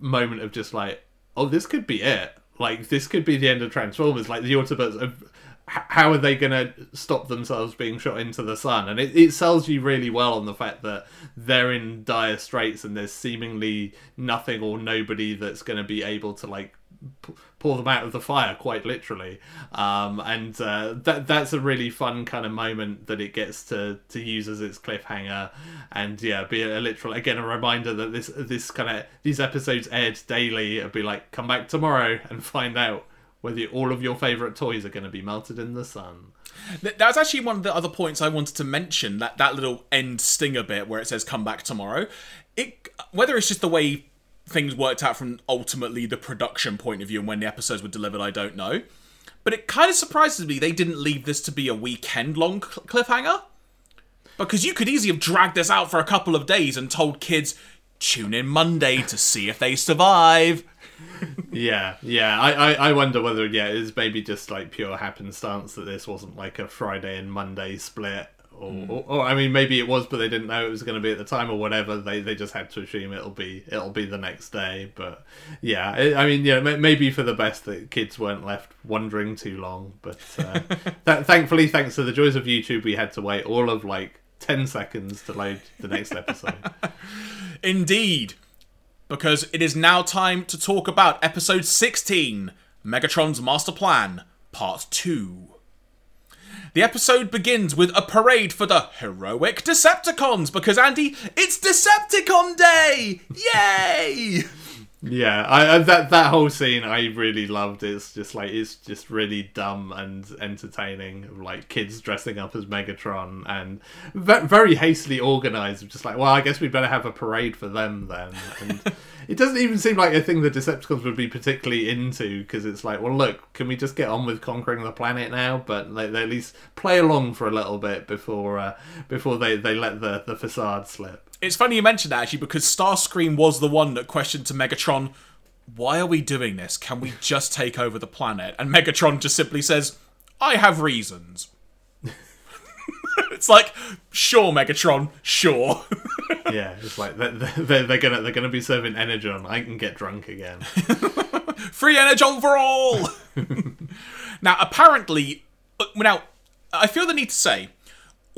moment of just like, oh, this could be it. Like this could be the end of Transformers. Like the Autobots. Have, how are they going to stop themselves being shot into the sun? And it, it sells you really well on the fact that they're in dire straits and there's seemingly nothing or nobody that's going to be able to like pull them out of the fire, quite literally. Um, and uh, that that's a really fun kind of moment that it gets to to use as its cliffhanger, and yeah, be a, literal again a reminder that this this kind of these episodes aired daily. It'd be like come back tomorrow and find out whether all of your favorite toys are going to be melted in the sun. That's actually one of the other points I wanted to mention. That that little end stinger bit where it says "come back tomorrow." It whether it's just the way things worked out from ultimately the production point of view and when the episodes were delivered, I don't know. But it kind of surprises me they didn't leave this to be a weekend long cliffhanger. Because you could easily have dragged this out for a couple of days and told kids, tune in Monday to see if they survive. Yeah, yeah. I, I, I wonder whether yeah, it's maybe just like pure happenstance that this wasn't like a Friday and Monday split or, mm. or, or, I mean, maybe it was, but they didn't know it was going to be at the time, or whatever. They they just had to assume it'll be it'll be the next day. But yeah, it, I mean, yeah, maybe for the best that kids weren't left wondering too long. But uh, th- thankfully, thanks to the joys of YouTube, we had to wait all of like ten seconds to load the next episode. Indeed, because it is now time to talk about episode sixteen, Megatron's Master Plan, Part Two. The episode begins with a parade for the heroic Decepticons because Andy, it's Decepticon Day! Yay! Yeah, I, I, that that whole scene I really loved. It's just like it's just really dumb and entertaining. Like kids dressing up as Megatron and very hastily organized. Just like, well, I guess we better have a parade for them then. And it doesn't even seem like a thing the Decepticons would be particularly into because it's like, well, look, can we just get on with conquering the planet now? But they, they at least play along for a little bit before uh, before they, they let the the facade slip. It's funny you mentioned that actually because Starscream was the one that questioned to Megatron, "Why are we doing this? Can we just take over the planet?" And Megatron just simply says, "I have reasons." it's like, sure, Megatron, sure. yeah, it's like they're, they're, they're, gonna they're gonna be serving energon. I can get drunk again. Free energon for all. now, apparently, uh, now I feel the need to say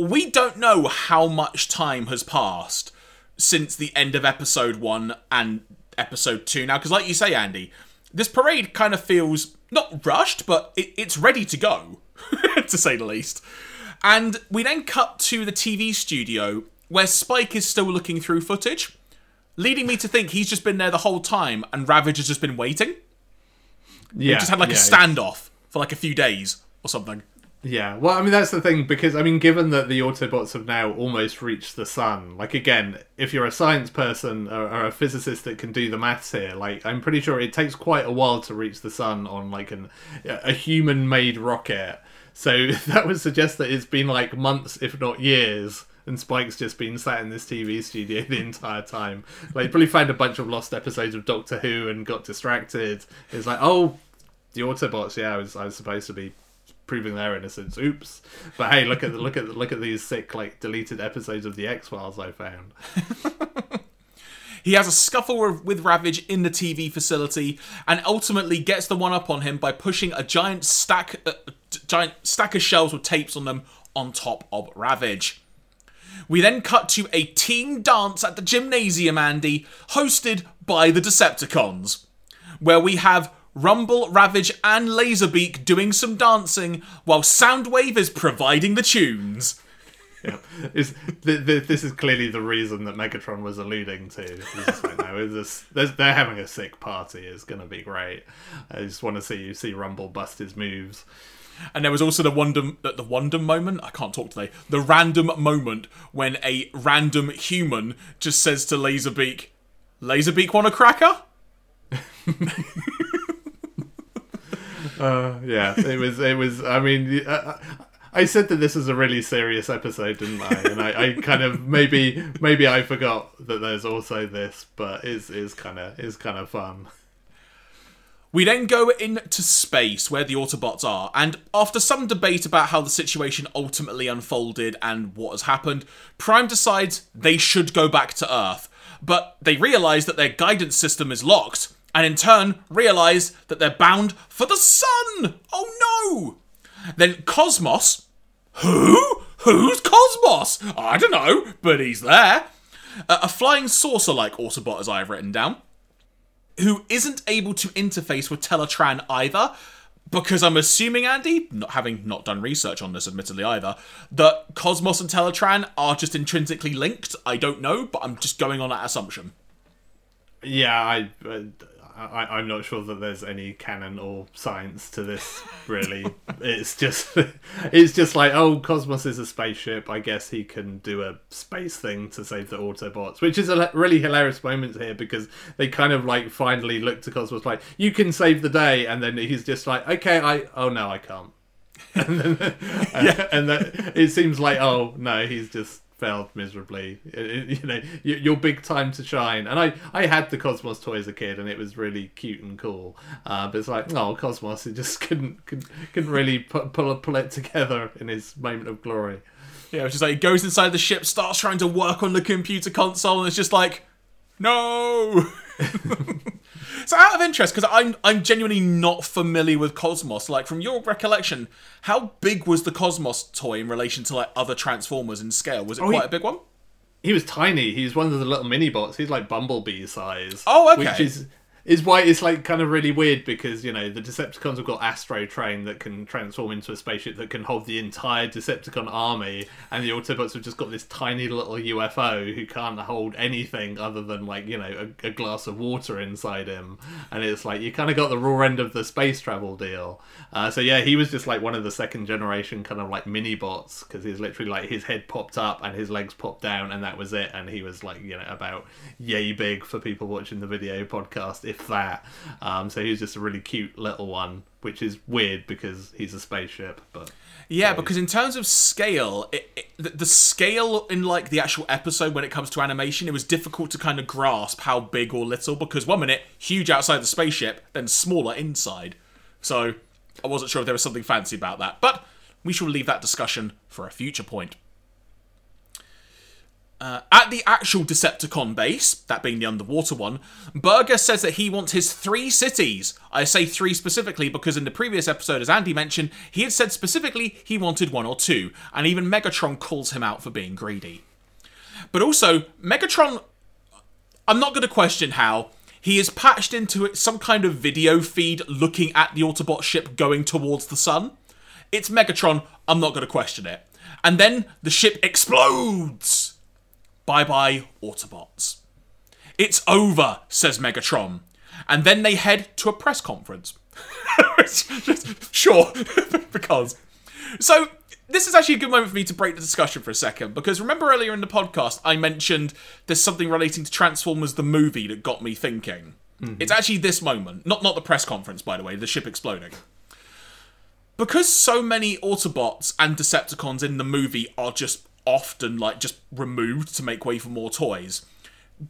we don't know how much time has passed since the end of episode one and episode two now. Because, like you say, Andy, this parade kind of feels not rushed, but it, it's ready to go, to say the least. And we then cut to the TV studio where Spike is still looking through footage, leading me to think he's just been there the whole time and Ravage has just been waiting. Yeah. He just had like yeah, a standoff for like a few days or something. Yeah, well, I mean that's the thing because I mean, given that the Autobots have now almost reached the sun, like again, if you're a science person or, or, a physicist that can do the maths here, like I'm pretty sure it takes quite a while to reach the sun on like an a human-made rocket. So that would suggest that it's been like months, if not years, and Spike's just been sat in this TV studio the entire time. Like, probably found a bunch of lost episodes of Doctor Who and got distracted. It's like, oh, the Autobots. Yeah, I was I was supposed to be proving their innocence. Oops. But hey, look at look at look at these sick like deleted episodes of the X Files I found. He has a scuffle with Ravage in the TV facility and ultimately gets the one up on him by pushing a giant stack, uh, giant stack of shelves with tapes on them on top of Ravage. We then cut to a team dance at the gymnasium, Andy, hosted by the Decepticons, where we have Rumble, Ravage, and Laserbeak doing some dancing while Soundwave is providing the tunes. Yeah, th- th- this is clearly the reason that Megatron was alluding to. This like, no, this, they're having a sick party. It's gonna be great. I just want to see you see Rumble bust his moves. And there was also the wonder, the wonder moment. I can't talk today. The random moment when a random human just says to Laserbeak, "Laserbeak want a cracker?" Uh, yeah, it was. It was. I mean, uh, I said that this is a really serious episode, didn't I? And I, I kind of maybe maybe I forgot that there's also this, but it's is kind of is kind of fun. We then go into space where the Autobots are, and after some debate about how the situation ultimately unfolded and what has happened, Prime decides they should go back to Earth. But they realise that their guidance system is locked, and in turn realize that they're bound for the sun. Oh no! Then Cosmos. Who? Who's Cosmos? I don't know, but he's there. Uh, a flying saucer like Autobot, as I have written down. who isn't able to interface with Teletraan either. Because I'm assuming, Andy, not having not done research on this admittedly either, that Cosmos and Teletraan are just intrinsically linked. I don't know, but I'm just going on that assumption. Yeah, I, I, I'm not sure that there's any canon or science to this. Really, it's just, it's just like, oh, Cosmos is a spaceship. I guess he can do a space thing to save the Autobots, which is a really hilarious moment here because they kind of like finally look to Cosmos like, you can save the day, and then he's just like, okay, I, oh no, I can't. and then, yeah. and then it seems like, oh no, he's just failed miserably. you know, your big time to shine. And I, I had the Cosmos toy as a kid, and it was really cute and cool. Uh, but it's like, oh, Cosmos, he just couldn't couldn't, couldn't really put, pull pull it together in his moment of glory. Yeah, it's just like he goes inside the ship, starts trying to work on the computer console, and it's just like, no. So out of interest, because I'm I'm genuinely not familiar with Cosmos. Like from your recollection, how big was the Cosmos toy in relation to like other Transformers in scale? Was it oh, quite he, a big one? He was tiny. He was one of the little mini bots. He's like Bumblebee size. Oh, okay. Which is is why it's like kind of really weird because you know the Decepticons have got Astrotrain that can transform into a spaceship that can hold the entire Decepticon army, and the Autobots have just got this tiny little UFO who can't hold anything other than like you know a, a glass of water inside him, and it's like you kind of got the raw end of the space travel deal. Uh, so yeah, he was just like one of the second generation kind of like mini bots because he's literally like his head popped up and his legs popped down, and that was it, and he was like you know about yay big for people watching the video podcast if that. Um, so he's just a really cute little one, which is weird because he's a spaceship. But yeah, because in terms of scale, it, it, the scale in like the actual episode when it comes to animation, it was difficult to kind of grasp how big or little. Because one minute huge outside the spaceship, then smaller inside. So I wasn't sure if there was something fancy about that, but we shall leave that discussion for a future point. Uh, at the actual Decepticon base, that being the underwater one, Burger says that he wants his three cities. I say three specifically because in the previous episode, as Andy mentioned, he had said specifically he wanted one or two, and even Megatron calls him out for being greedy. But also, Megatron, I'm not going to question how, he is patched into some kind of video feed looking at the Autobot ship going towards the sun. It's Megatron, I'm not going to question it. And then the ship explodes! Bye bye, Autobots. It's over, says Megatron. And then they head to a press conference. sure, because. So, this is actually a good moment for me to break the discussion for a second because remember earlier in the podcast I mentioned there's something relating to Transformers the movie that got me thinking. Mm-hmm. It's actually this moment, not not the press conference by the way, the ship exploding. Because so many Autobots and Decepticons in the movie are just often like just removed to make way for more toys.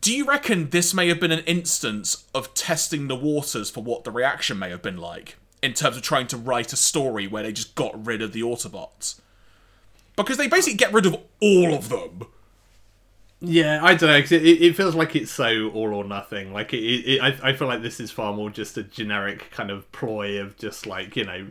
Do you reckon this may have been an instance of testing the waters for what the reaction may have been like in terms of trying to write a story where they just got rid of the Autobots? Because they basically get rid of all of them. Yeah, I don't know. Cause it, it feels like it's so all or nothing. Like it, it, I, I feel like this is far more just a generic kind of ploy of just like you know,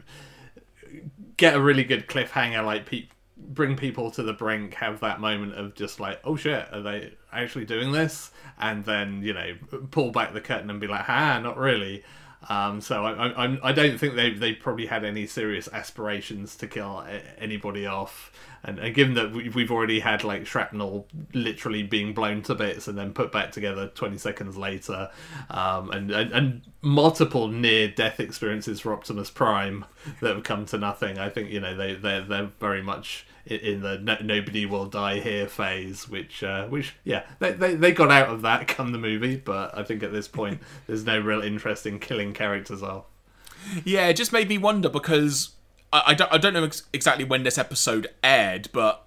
get a really good cliffhanger, like people bring people to the brink have that moment of just like oh shit are they actually doing this? And then you know pull back the curtain and be like ha not really. Um, so I, I, I don't think they they probably had any serious aspirations to kill anybody off and, and given that we've already had like shrapnel literally being blown to bits and then put back together 20 seconds later um, and, and, and multiple near death experiences for Optimus Prime that have come to nothing I think you know they they're, they're very much in the no, nobody will die here phase, which uh, which yeah they, they they got out of that come the movie, but I think at this point there's no real interest in killing characters off. Yeah, it just made me wonder because I, I don't I don't know ex- exactly when this episode aired, but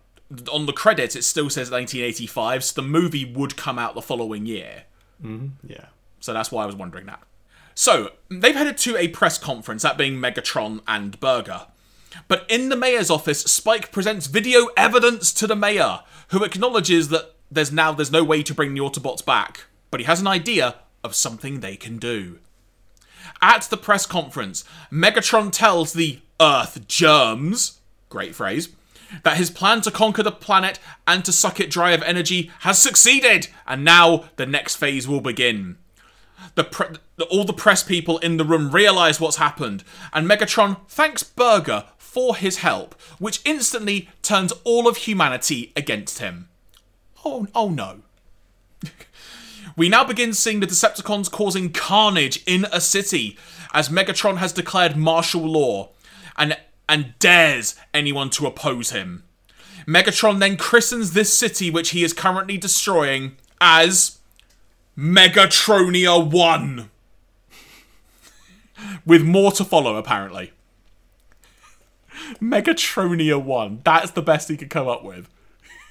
on the credits it still says 1985, so the movie would come out the following year. Mm-hmm. Yeah, so that's why I was wondering that. So they've headed to a press conference, that being Megatron and Burger. But in the mayor's office, Spike presents video evidence to the mayor, who acknowledges that there's now there's no way to bring the Autobots back, but he has an idea of something they can do. At the press conference, Megatron tells the Earth germs, great phrase, that his plan to conquer the planet and to suck it dry of energy has succeeded, and now the next phase will begin. The, pre- all the press people in the room realize what's happened, and Megatron thanks Burger for his help, which instantly turns all of humanity against him. Oh, oh no. we now begin seeing the Decepticons causing carnage in a city as Megatron has declared martial law and and dares anyone to oppose him. Megatron then christens this city which he is currently destroying as Megatronia 1. With more to follow apparently. Megatronia 1. That's the best he could come up with.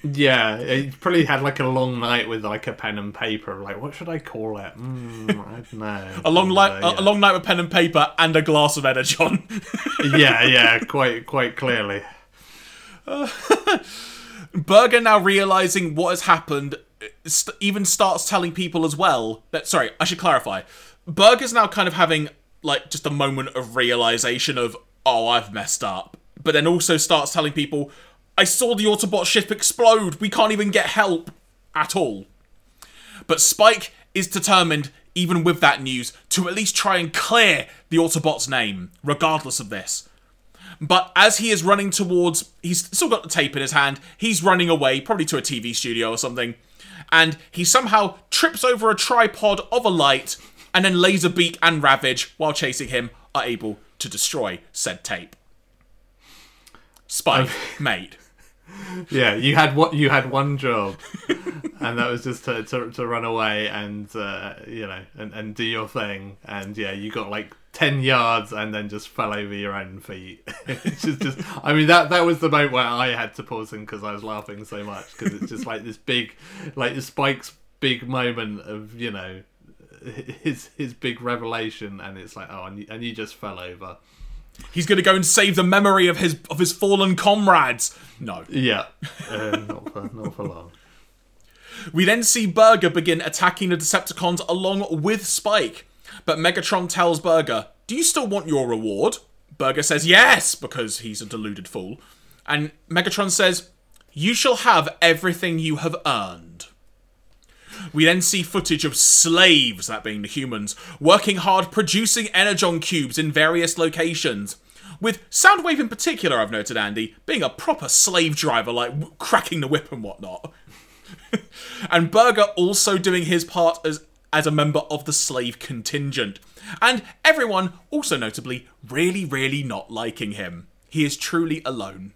Yeah, he probably had like a long night with like a pen and paper. Like, what should I call it? Mm, I don't know. A long, uh, yeah. a long night with pen and paper and a glass of energon. yeah, yeah, quite, quite clearly. Burger now realizing what has happened, st- even starts telling people as well that. Sorry, I should clarify. Burger's now kind of having like just a moment of realization of, oh, I've messed up. But then also starts telling people, I saw the Autobot ship explode. We can't even get help at all. But Spike is determined, even with that news, to at least try and clear the Autobot's name, regardless of this. But as he is running towards, he's still got the tape in his hand, he's running away, probably to a TV studio or something, and he somehow trips over a tripod of a light, and then Laserbeak and Ravage, while chasing him, are able to destroy said tape. Spike, mate. Yeah, you had what you had one job, and that was just to, to, to run away and uh, you know and, and do your thing. And yeah, you got like ten yards and then just fell over your own feet. it's just, just I mean that that was the moment where I had to pause him because I was laughing so much because it's just like this big, like the Spike's big moment of you know his his big revelation, and it's like oh, and you, and you just fell over. He's gonna go and save the memory of his of his fallen comrades. No. Yeah, uh, not for not for long. We then see Burger begin attacking the Decepticons along with Spike. But Megatron tells Burger, Do you still want your reward? Burger says yes, because he's a deluded fool. And Megatron says, You shall have everything you have earned. We then see footage of slaves, that being the humans, working hard producing Energon cubes in various locations. With Soundwave in particular, I've noted, Andy, being a proper slave driver, like cracking the whip and whatnot. and Burger also doing his part as as a member of the slave contingent. And everyone, also notably, really, really not liking him. He is truly alone.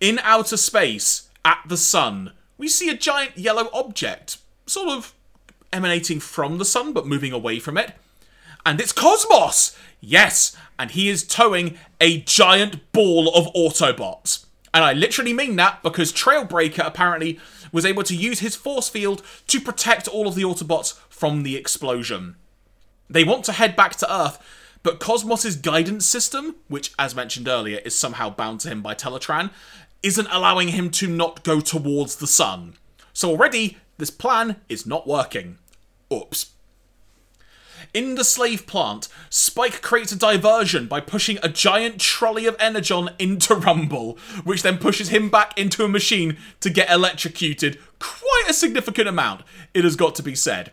In outer space, at the sun, we see a giant yellow object, sort of emanating from the sun but moving away from it. And it's Cosmos! Yes, and he is towing a giant ball of Autobots. And I literally mean that because Trailbreaker apparently was able to use his force field to protect all of the Autobots from the explosion. They want to head back to Earth, but Cosmos's guidance system, which, as mentioned earlier, is somehow bound to him by Teletraan, isn't allowing him to not go towards the sun. So already, this plan is not working. Oops. In the slave plant, Spike creates a diversion by pushing a giant trolley of Energon into Rumble, which then pushes him back into a machine to get electrocuted quite a significant amount, it has got to be said.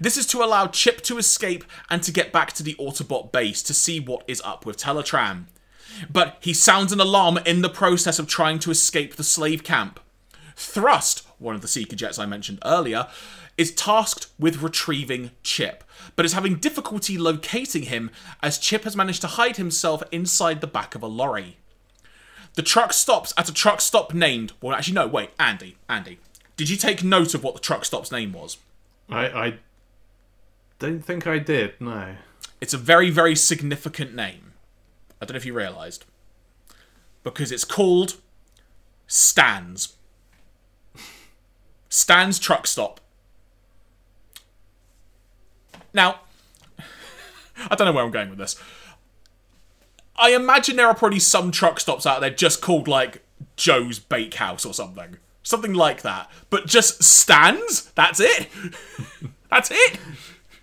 This is to allow Chip to escape and to get back to the Autobot base to see what is up with Teletraan. But he sounds an alarm in the process of trying to escape the slave camp. Thrust, one of the Seeker jets I mentioned earlier, is tasked with retrieving Chip, but is having difficulty locating him as Chip has managed to hide himself inside the back of a lorry. The truck stops at a truck stop named. Well, actually, no, wait, Andy, Andy. Did you take note of what the truck stop's name was? I I don't think I did. No. It's a very, very significant name. I don't know if you realised. Because it's called Stan's. Stan's Truck Stop. Now, I don't know where I'm going with this. I imagine there are probably some truck stops out there just called like Joe's Bakehouse or something. Something like that. But just Stan's? That's it? That's it?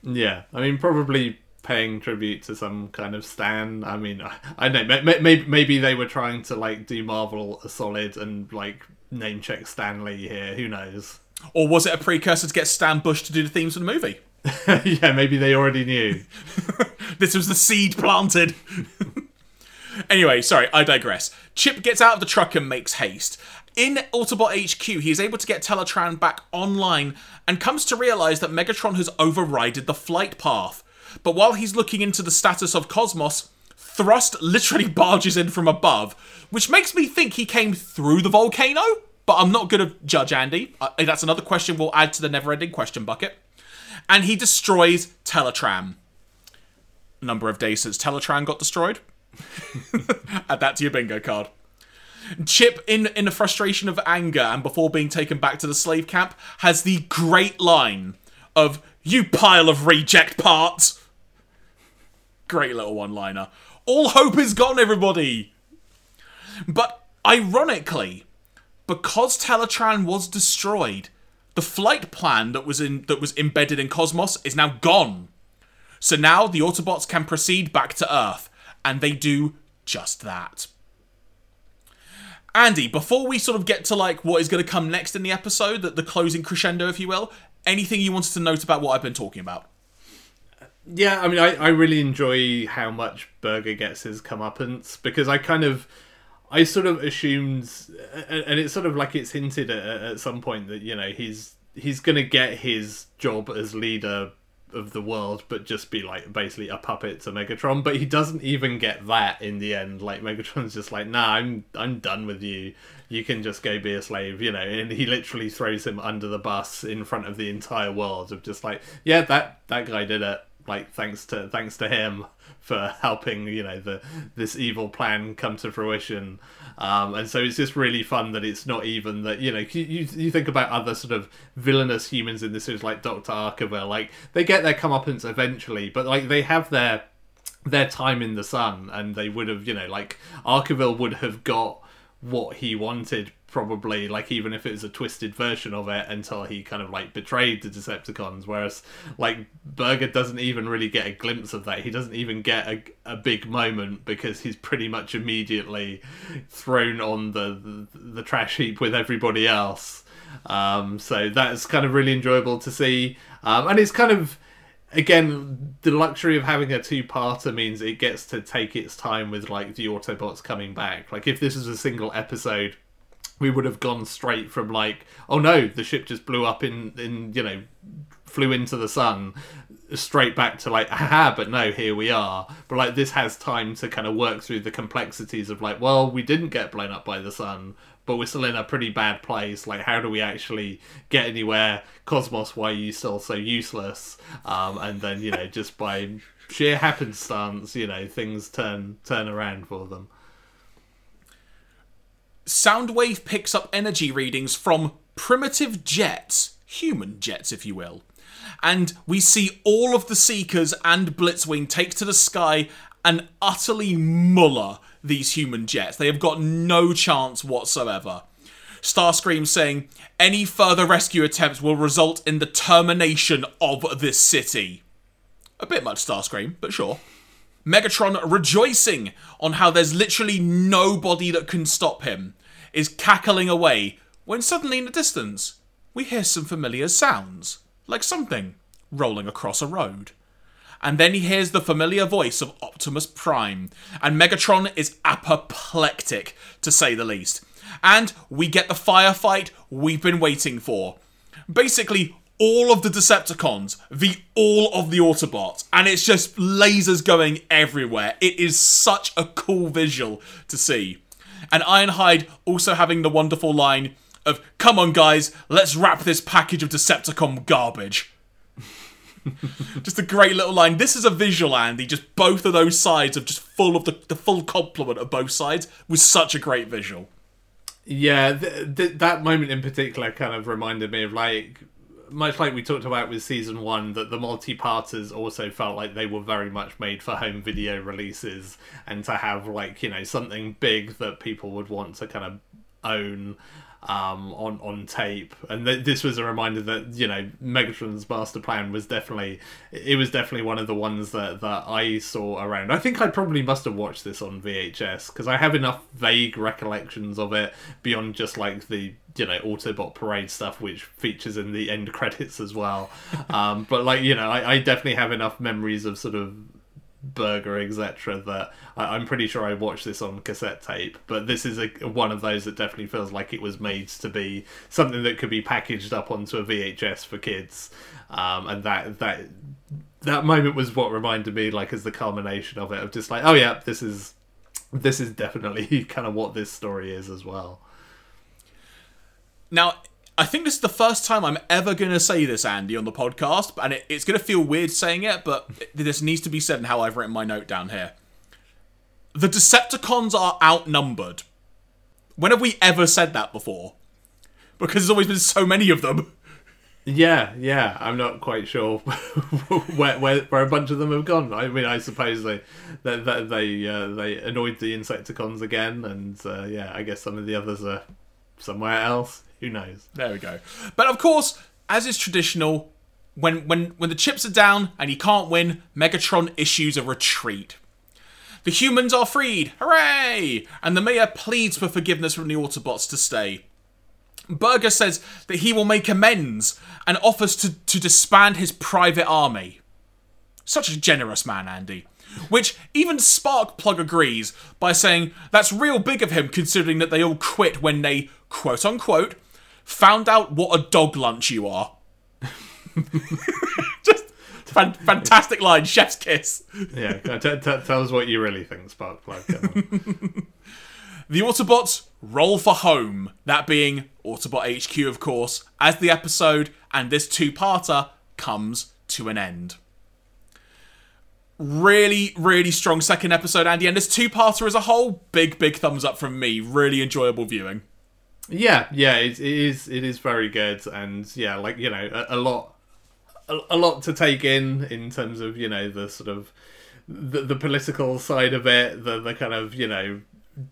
Yeah, I mean, probably paying tribute to some kind of Stan. I mean, I, I don't know. Maybe maybe they were trying to like do Marvel a solid and like name check Stan Lee here. Who knows? Or was it a precursor to get Stan Bush to do the themes for the movie? yeah, maybe they already knew. This was the seed planted. anyway, sorry, I digress. Chip gets out of the truck and makes haste. In Autobot HQ, he is able to get Teletraan back online and comes to realize that Megatron has overridden the flight path. But while he's looking into the status of Cosmos, Thrust literally barges in from above, which makes me think he came through the volcano. But I'm not going to judge Andy. Uh, that's another question we'll add to the never ending question bucket. And he destroys Teletraan. Number of days since Teletraan got destroyed. Add that to your bingo card. Chip, in in the frustration of anger and before being taken back to the slave camp, has the great line of "You pile of reject parts." Great little one-liner. All hope is gone, everybody. But ironically, because Teletraan was destroyed, the flight plan that was in that was embedded in Cosmos is now gone. So now the Autobots can proceed back to Earth, and they do just that. Andy, before we sort of get to like what is going to come next in the episode, that the closing crescendo, if you will, anything you wanted to note about what I've been talking about? Yeah, I mean, I, I really enjoy how much Burger gets his comeuppance because I kind of, I sort of assumed, and it's sort of like it's hinted at, at some point that you know he's he's gonna get his job as leader of the world, but just be like basically a puppet to Megatron. But he doesn't even get that in the end. Like Megatron's just like, nah, I'm I'm done with you. You can just go be a slave, you know. And he literally throws him under the bus in front of the entire world of just like, yeah, that that guy did it. Like thanks to thanks to him for helping you know the this evil plan come to fruition. Um, and so it's just really fun that it's not even that you know you, you think about other sort of villainous humans in this series like Doctor Arkeville like they get their comeuppance eventually but like they have their their time in the sun and they would have you know like Arkeville would have got what he wanted probably like even if it was a twisted version of it until he kind of like betrayed the Decepticons whereas like Burger doesn't even really get a glimpse of that. He doesn't even get a, a big moment because he's pretty much immediately thrown on the the, the trash heap with everybody else. Um, so that's kind of really enjoyable to see. Um, and it's kind of again, the luxury of having a two-parter means it gets to take its time with like the Autobots coming back. Like if this was a single episode, we would have gone straight from like, oh no, the ship just blew up in in you know, flew into the sun, straight back to like, aha, but no, here we are. But like this has time to kind of work through the complexities of like, well, we didn't get blown up by the sun, but we're still in a pretty bad place. Like, how do we actually get anywhere? Cosmos, why are you still so useless? Um, and then you know, just by sheer happenstance, you know, things turn turn around for them. Soundwave picks up energy readings from primitive jets, human jets, if you will. And we see all of the Seekers and Blitzwing take to the sky and utterly muller these human jets. They have got no chance whatsoever. Starscream saying any further rescue attempts will result in the termination of this city. A bit much Starscream, but sure. Megatron rejoicing on how there's literally nobody that can stop him, is cackling away when suddenly in the distance we hear some familiar sounds, like something rolling across a road and then he hears the familiar voice of Optimus Prime, and Megatron is apoplectic, to say the least. And we get the firefight we've been waiting for. Basically, all of the Decepticons, the all of the Autobots, and it's just lasers going everywhere. It is such a cool visual to see. And Ironhide also having the wonderful line of, Come on, guys, let's wrap this package of Decepticon garbage. just a great little line. This is a visual, Andy. Just both of those sides of just full of the, the full complement of both sides was such a great visual. Yeah, th- th- that moment in particular kind of reminded me of like much like we talked about with season one, that the multi-parters also felt like they were very much made for home video releases, and to have like you know something big that people would want to kind of own um, on on tape, and th- this was a reminder that you know Megatron's master plan was definitely it was definitely one of the ones that that I saw around. I think I probably must have watched this on VHS because I have enough vague recollections of it beyond just like the you know Autobot parade stuff, which features in the end credits as well. um, but like you know, I, I definitely have enough memories of sort of burger etc that I, i'm pretty sure i watched this on cassette tape but this is a, one of those that definitely feels like it was made to be something that could be packaged up onto a vhs for kids. Um, and that that that moment was what reminded me like as the culmination of it of just like oh yeah this is this is definitely kind of what this story is as well. Now, I think this is the first time I'm ever going to say this, Andy, on the podcast, and it, it's going to feel weird saying it, but this needs to be said in how I've written my note down here. The Decepticons are outnumbered. When have we ever said that before? Because there's always been so many of them. Yeah, yeah. I'm not quite sure where, where where a bunch of them have gone. I mean, I suppose they they, they uh, they annoyed the Insecticons again, and uh, yeah, I guess some of the others are somewhere else. Who knows? There we go. But of course, as is traditional, when when when the chips are down and he can't win, Megatron issues a retreat. The humans are freed, hooray! And the mayor pleads for forgiveness from the Autobots to stay. Burger says that he will make amends and offers to, to disband his private army. Such a generous man, Andy. Which even Sparkplug agrees by saying that's real big of him considering that they all quit when they, quote unquote, found out what a dog lunch you are. Just fan- fantastic line, chef's kiss. Yeah, t- t- tell us what you really think, Sparkplug. The Autobots roll for home, that being Autobot HQ, of course, as the episode and this two parter comes to an end. Really, really strong second episode, Andy, and this two parter as a whole, big, big thumbs up from me. Really enjoyable viewing. Yeah, yeah. It, it is it is very good, and yeah, like you know, a, a lot a, a lot to take in in terms of you know the sort of the, the political side of it, the the kind of you know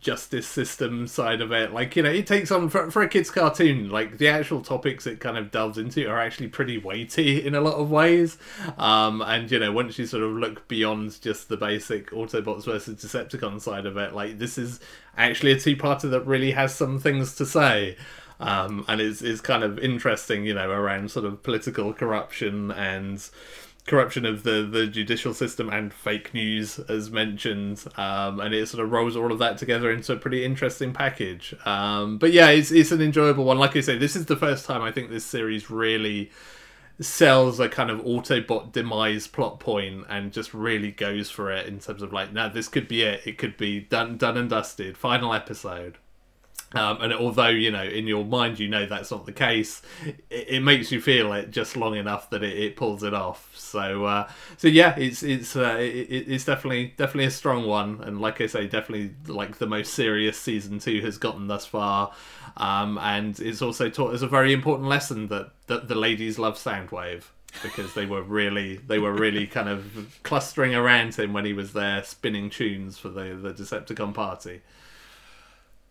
justice system side of it. Like you know, it takes on for, for a kids' cartoon. Like the actual topics it kind of delves into are actually pretty weighty in a lot of ways. Um, and you know, once you sort of look beyond just the basic Autobots versus Decepticon side of it, like this is actually a two-parter that really has some things to say. Um, and is is kind of interesting, you know, around sort of political corruption and corruption of the, the judicial system and fake news, as mentioned, um, and it sort of rolls all of that together into a pretty interesting package. Um, but yeah, it's it's an enjoyable one. Like I say, this is the first time I think this series really sells a kind of Autobot demise plot point and just really goes for it in terms of like, no, this could be it. It could be done done and dusted. Final episode. Um, and although you know in your mind you know that's not the case, it, it makes you feel it just long enough that it, it pulls it off. So uh, so yeah, it's it's uh, it, it's definitely definitely a strong one, and like I say, definitely like the most serious season two has gotten thus far. Um, and it's also taught us a very important lesson that that the ladies love Soundwave because they were really they were really kind of clustering around him when he was there spinning tunes for the the Decepticon party.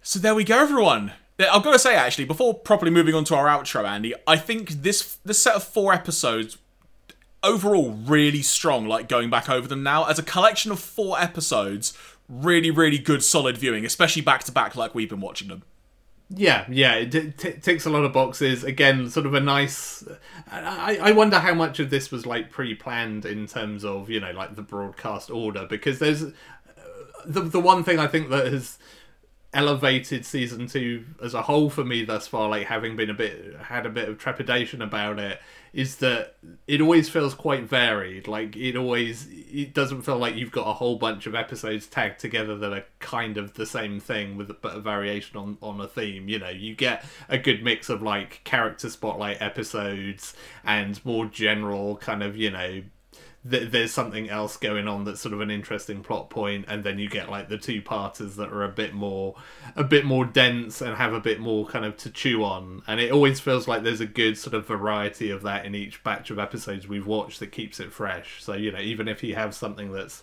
So there we go, everyone. I've got to say, actually, before properly moving on to our outro, Andy, I think this this set of four episodes overall really strong. Like going back over them now as a collection of four episodes, really, really good, solid viewing, especially back to back, like we've been watching them. Yeah, yeah, it t- t- ticks a lot of boxes. Again, sort of a nice. I, I wonder how much of this was like pre-planned in terms of you know like the broadcast order because there's uh, the the one thing I think that has elevated season two as a whole for me thus far, like having been a bit had a bit of trepidation about it, is that it always feels quite varied. Like it always it doesn't feel like you've got a whole bunch of episodes tagged together that are kind of the same thing with but a variation on on a theme. You know, you get a good mix of like character spotlight episodes and more general kind of you know th- there's something else going on that's sort of an interesting plot point and then you get like the two parters that are a bit more a bit more dense and have a bit more kind of to chew on. And it always feels like there's a good sort of variety of that in each batch of episodes we've watched that keeps it fresh. So you know even if you have something that's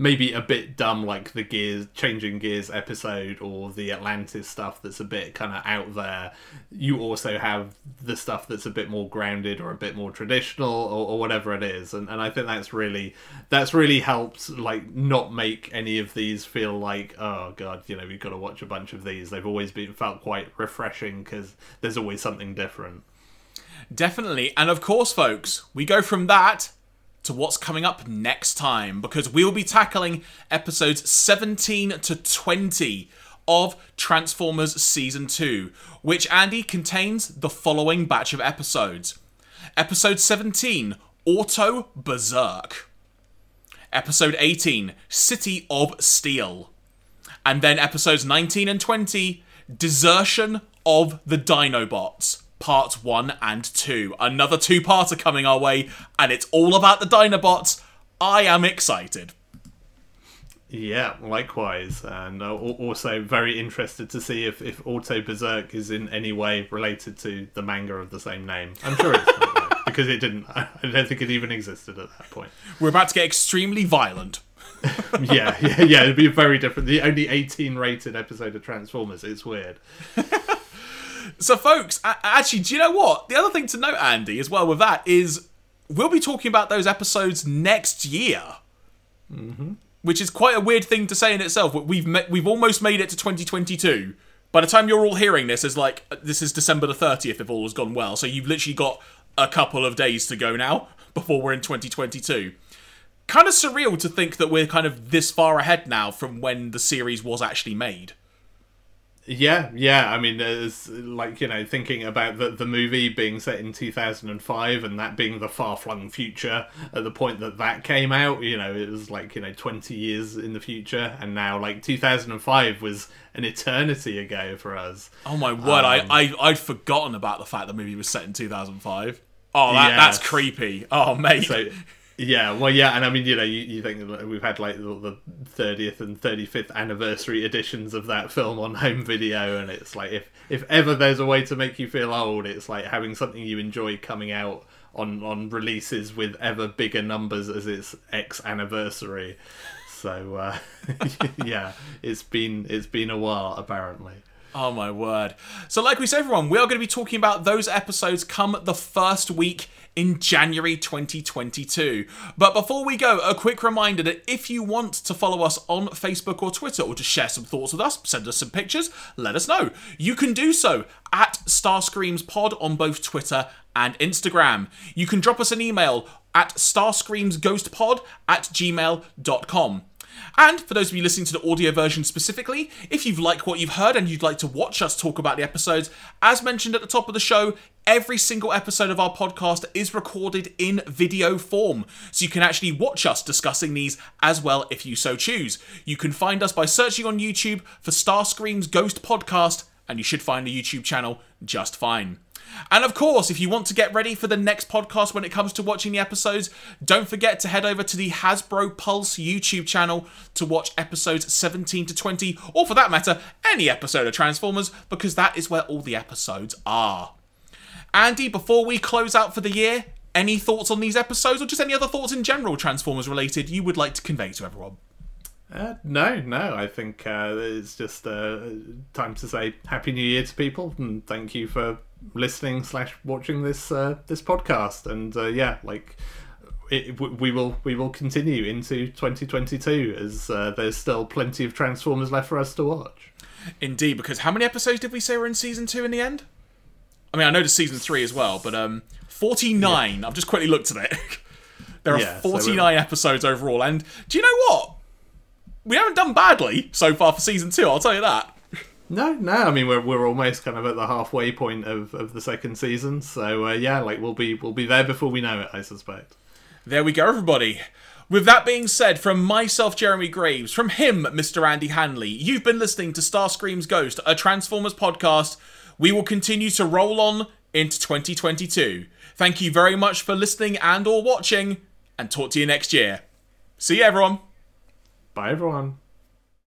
maybe a bit dumb, like the gears changing gears episode or the Atlantis stuff that's a bit kind of out there. You also have the stuff that's a bit more grounded or a bit more traditional or, or whatever it is, and and I think that's really that's really helped like not make any of these feel like oh god, you know we've got to watch a bunch of these. They've always been felt quite refreshing because there's always something different. Definitely. And of course, folks, we go from that to what's coming up next time because we'll be tackling episodes 17 to 20 of Transformers Season 2, which Andy contains the following batch of episodes. Episode 17, Auto Berserk. Episode 18, City of Steel. And then episodes 19 and 20, Desertion of the Dinobots parts one and two. Another two parts are coming our way, and it's all about the Dinobots. I am excited. Yeah, likewise, and also very interested to see if, if Auto Berserk is in any way related to the manga of the same name. I'm sure it's not, because it didn't. I don't think it even existed at that point. We're about to get extremely violent. yeah, yeah, yeah. It'd be very different. The only 18 rated episode of Transformers. It's weird. So, folks, actually, do you know what? The other thing to note, Andy, as well with that is we'll be talking about those episodes next year. Mm-hmm. Which is quite a weird thing to say in itself. We've we've almost made it to 2022. By the time you're all hearing this, is like this is December the 30th if all has gone well. So you've literally got a couple of days to go now before we're in 2022. Kind of surreal to think that we're kind of this far ahead now from when the series was actually made. Yeah, yeah. I mean, there's like you know thinking about the the movie being set in 2005 and that being the far flung future at the point that that came out. You know, it was like you know 20 years in the future, and now like 2005 was an eternity ago for us. Oh my word! Um, I I I'd forgotten about the fact the movie was set in 2005. Oh, that, yes. that's creepy. Oh, mate. So, yeah, well, yeah, and I mean, you know, you, you think we've had like the thirtieth and thirty fifth anniversary editions of that film on home video, and it's like if if ever there's a way to make you feel old, it's like having something you enjoy coming out on on releases with ever bigger numbers as its X anniversary. So uh, yeah, it's been it's been a while apparently. Oh my word. So, like we said, everyone, we are going to be talking about those episodes come the first week in January 2022. But before we go, a quick reminder that if you want to follow us on Facebook or Twitter or to share some thoughts with us, send us some pictures, let us know. You can do so at Starscreams Pod on both Twitter and Instagram. You can drop us an email at starscreamsghostpod at gmail.com. And for those of you listening to the audio version specifically, if you've liked what you've heard and you'd like to watch us talk about the episodes, as mentioned at the top of the show, every single episode of our podcast is recorded in video form. So you can actually watch us discussing these as well if you so choose. You can find us by searching on YouTube for Starscream's Ghost Podcast, and you should find the YouTube channel just fine. And of course, if you want to get ready for the next podcast when it comes to watching the episodes, don't forget to head over to the Hasbro Pulse YouTube channel to watch episodes 17 to 20, or for that matter, any episode of Transformers, because that is where all the episodes are. Andy, before we close out for the year, any thoughts on these episodes, or just any other thoughts in general Transformers related you would like to convey to everyone? Uh, no, no. I think uh, it's just uh, time to say Happy New Year to people, and thank you for listening slash watching this uh, this podcast. And uh, yeah, like it, we will we will continue into 2022 as uh, there's still plenty of Transformers left for us to watch. Indeed, because how many episodes did we say were in season two in the end? I mean, I know the season three as well, but um, 49. Yeah. I've just quickly looked at it. there are yeah, 49 so episodes overall, and do you know what? we haven't done badly so far for season two. I'll tell you that. No, no. I mean, we're we're almost kind of at the halfway point of, of the second season. So uh, yeah, like we'll be we'll be there before we know it. I suspect. There we go, everybody. With that being said, from myself, Jeremy Graves, from him, Mr. Andy Hanley, you've been listening to Starscream's Ghost, a Transformers podcast. We will continue to roll on into 2022. Thank you very much for listening and or watching, and talk to you next year. See you, everyone. Bye, everyone.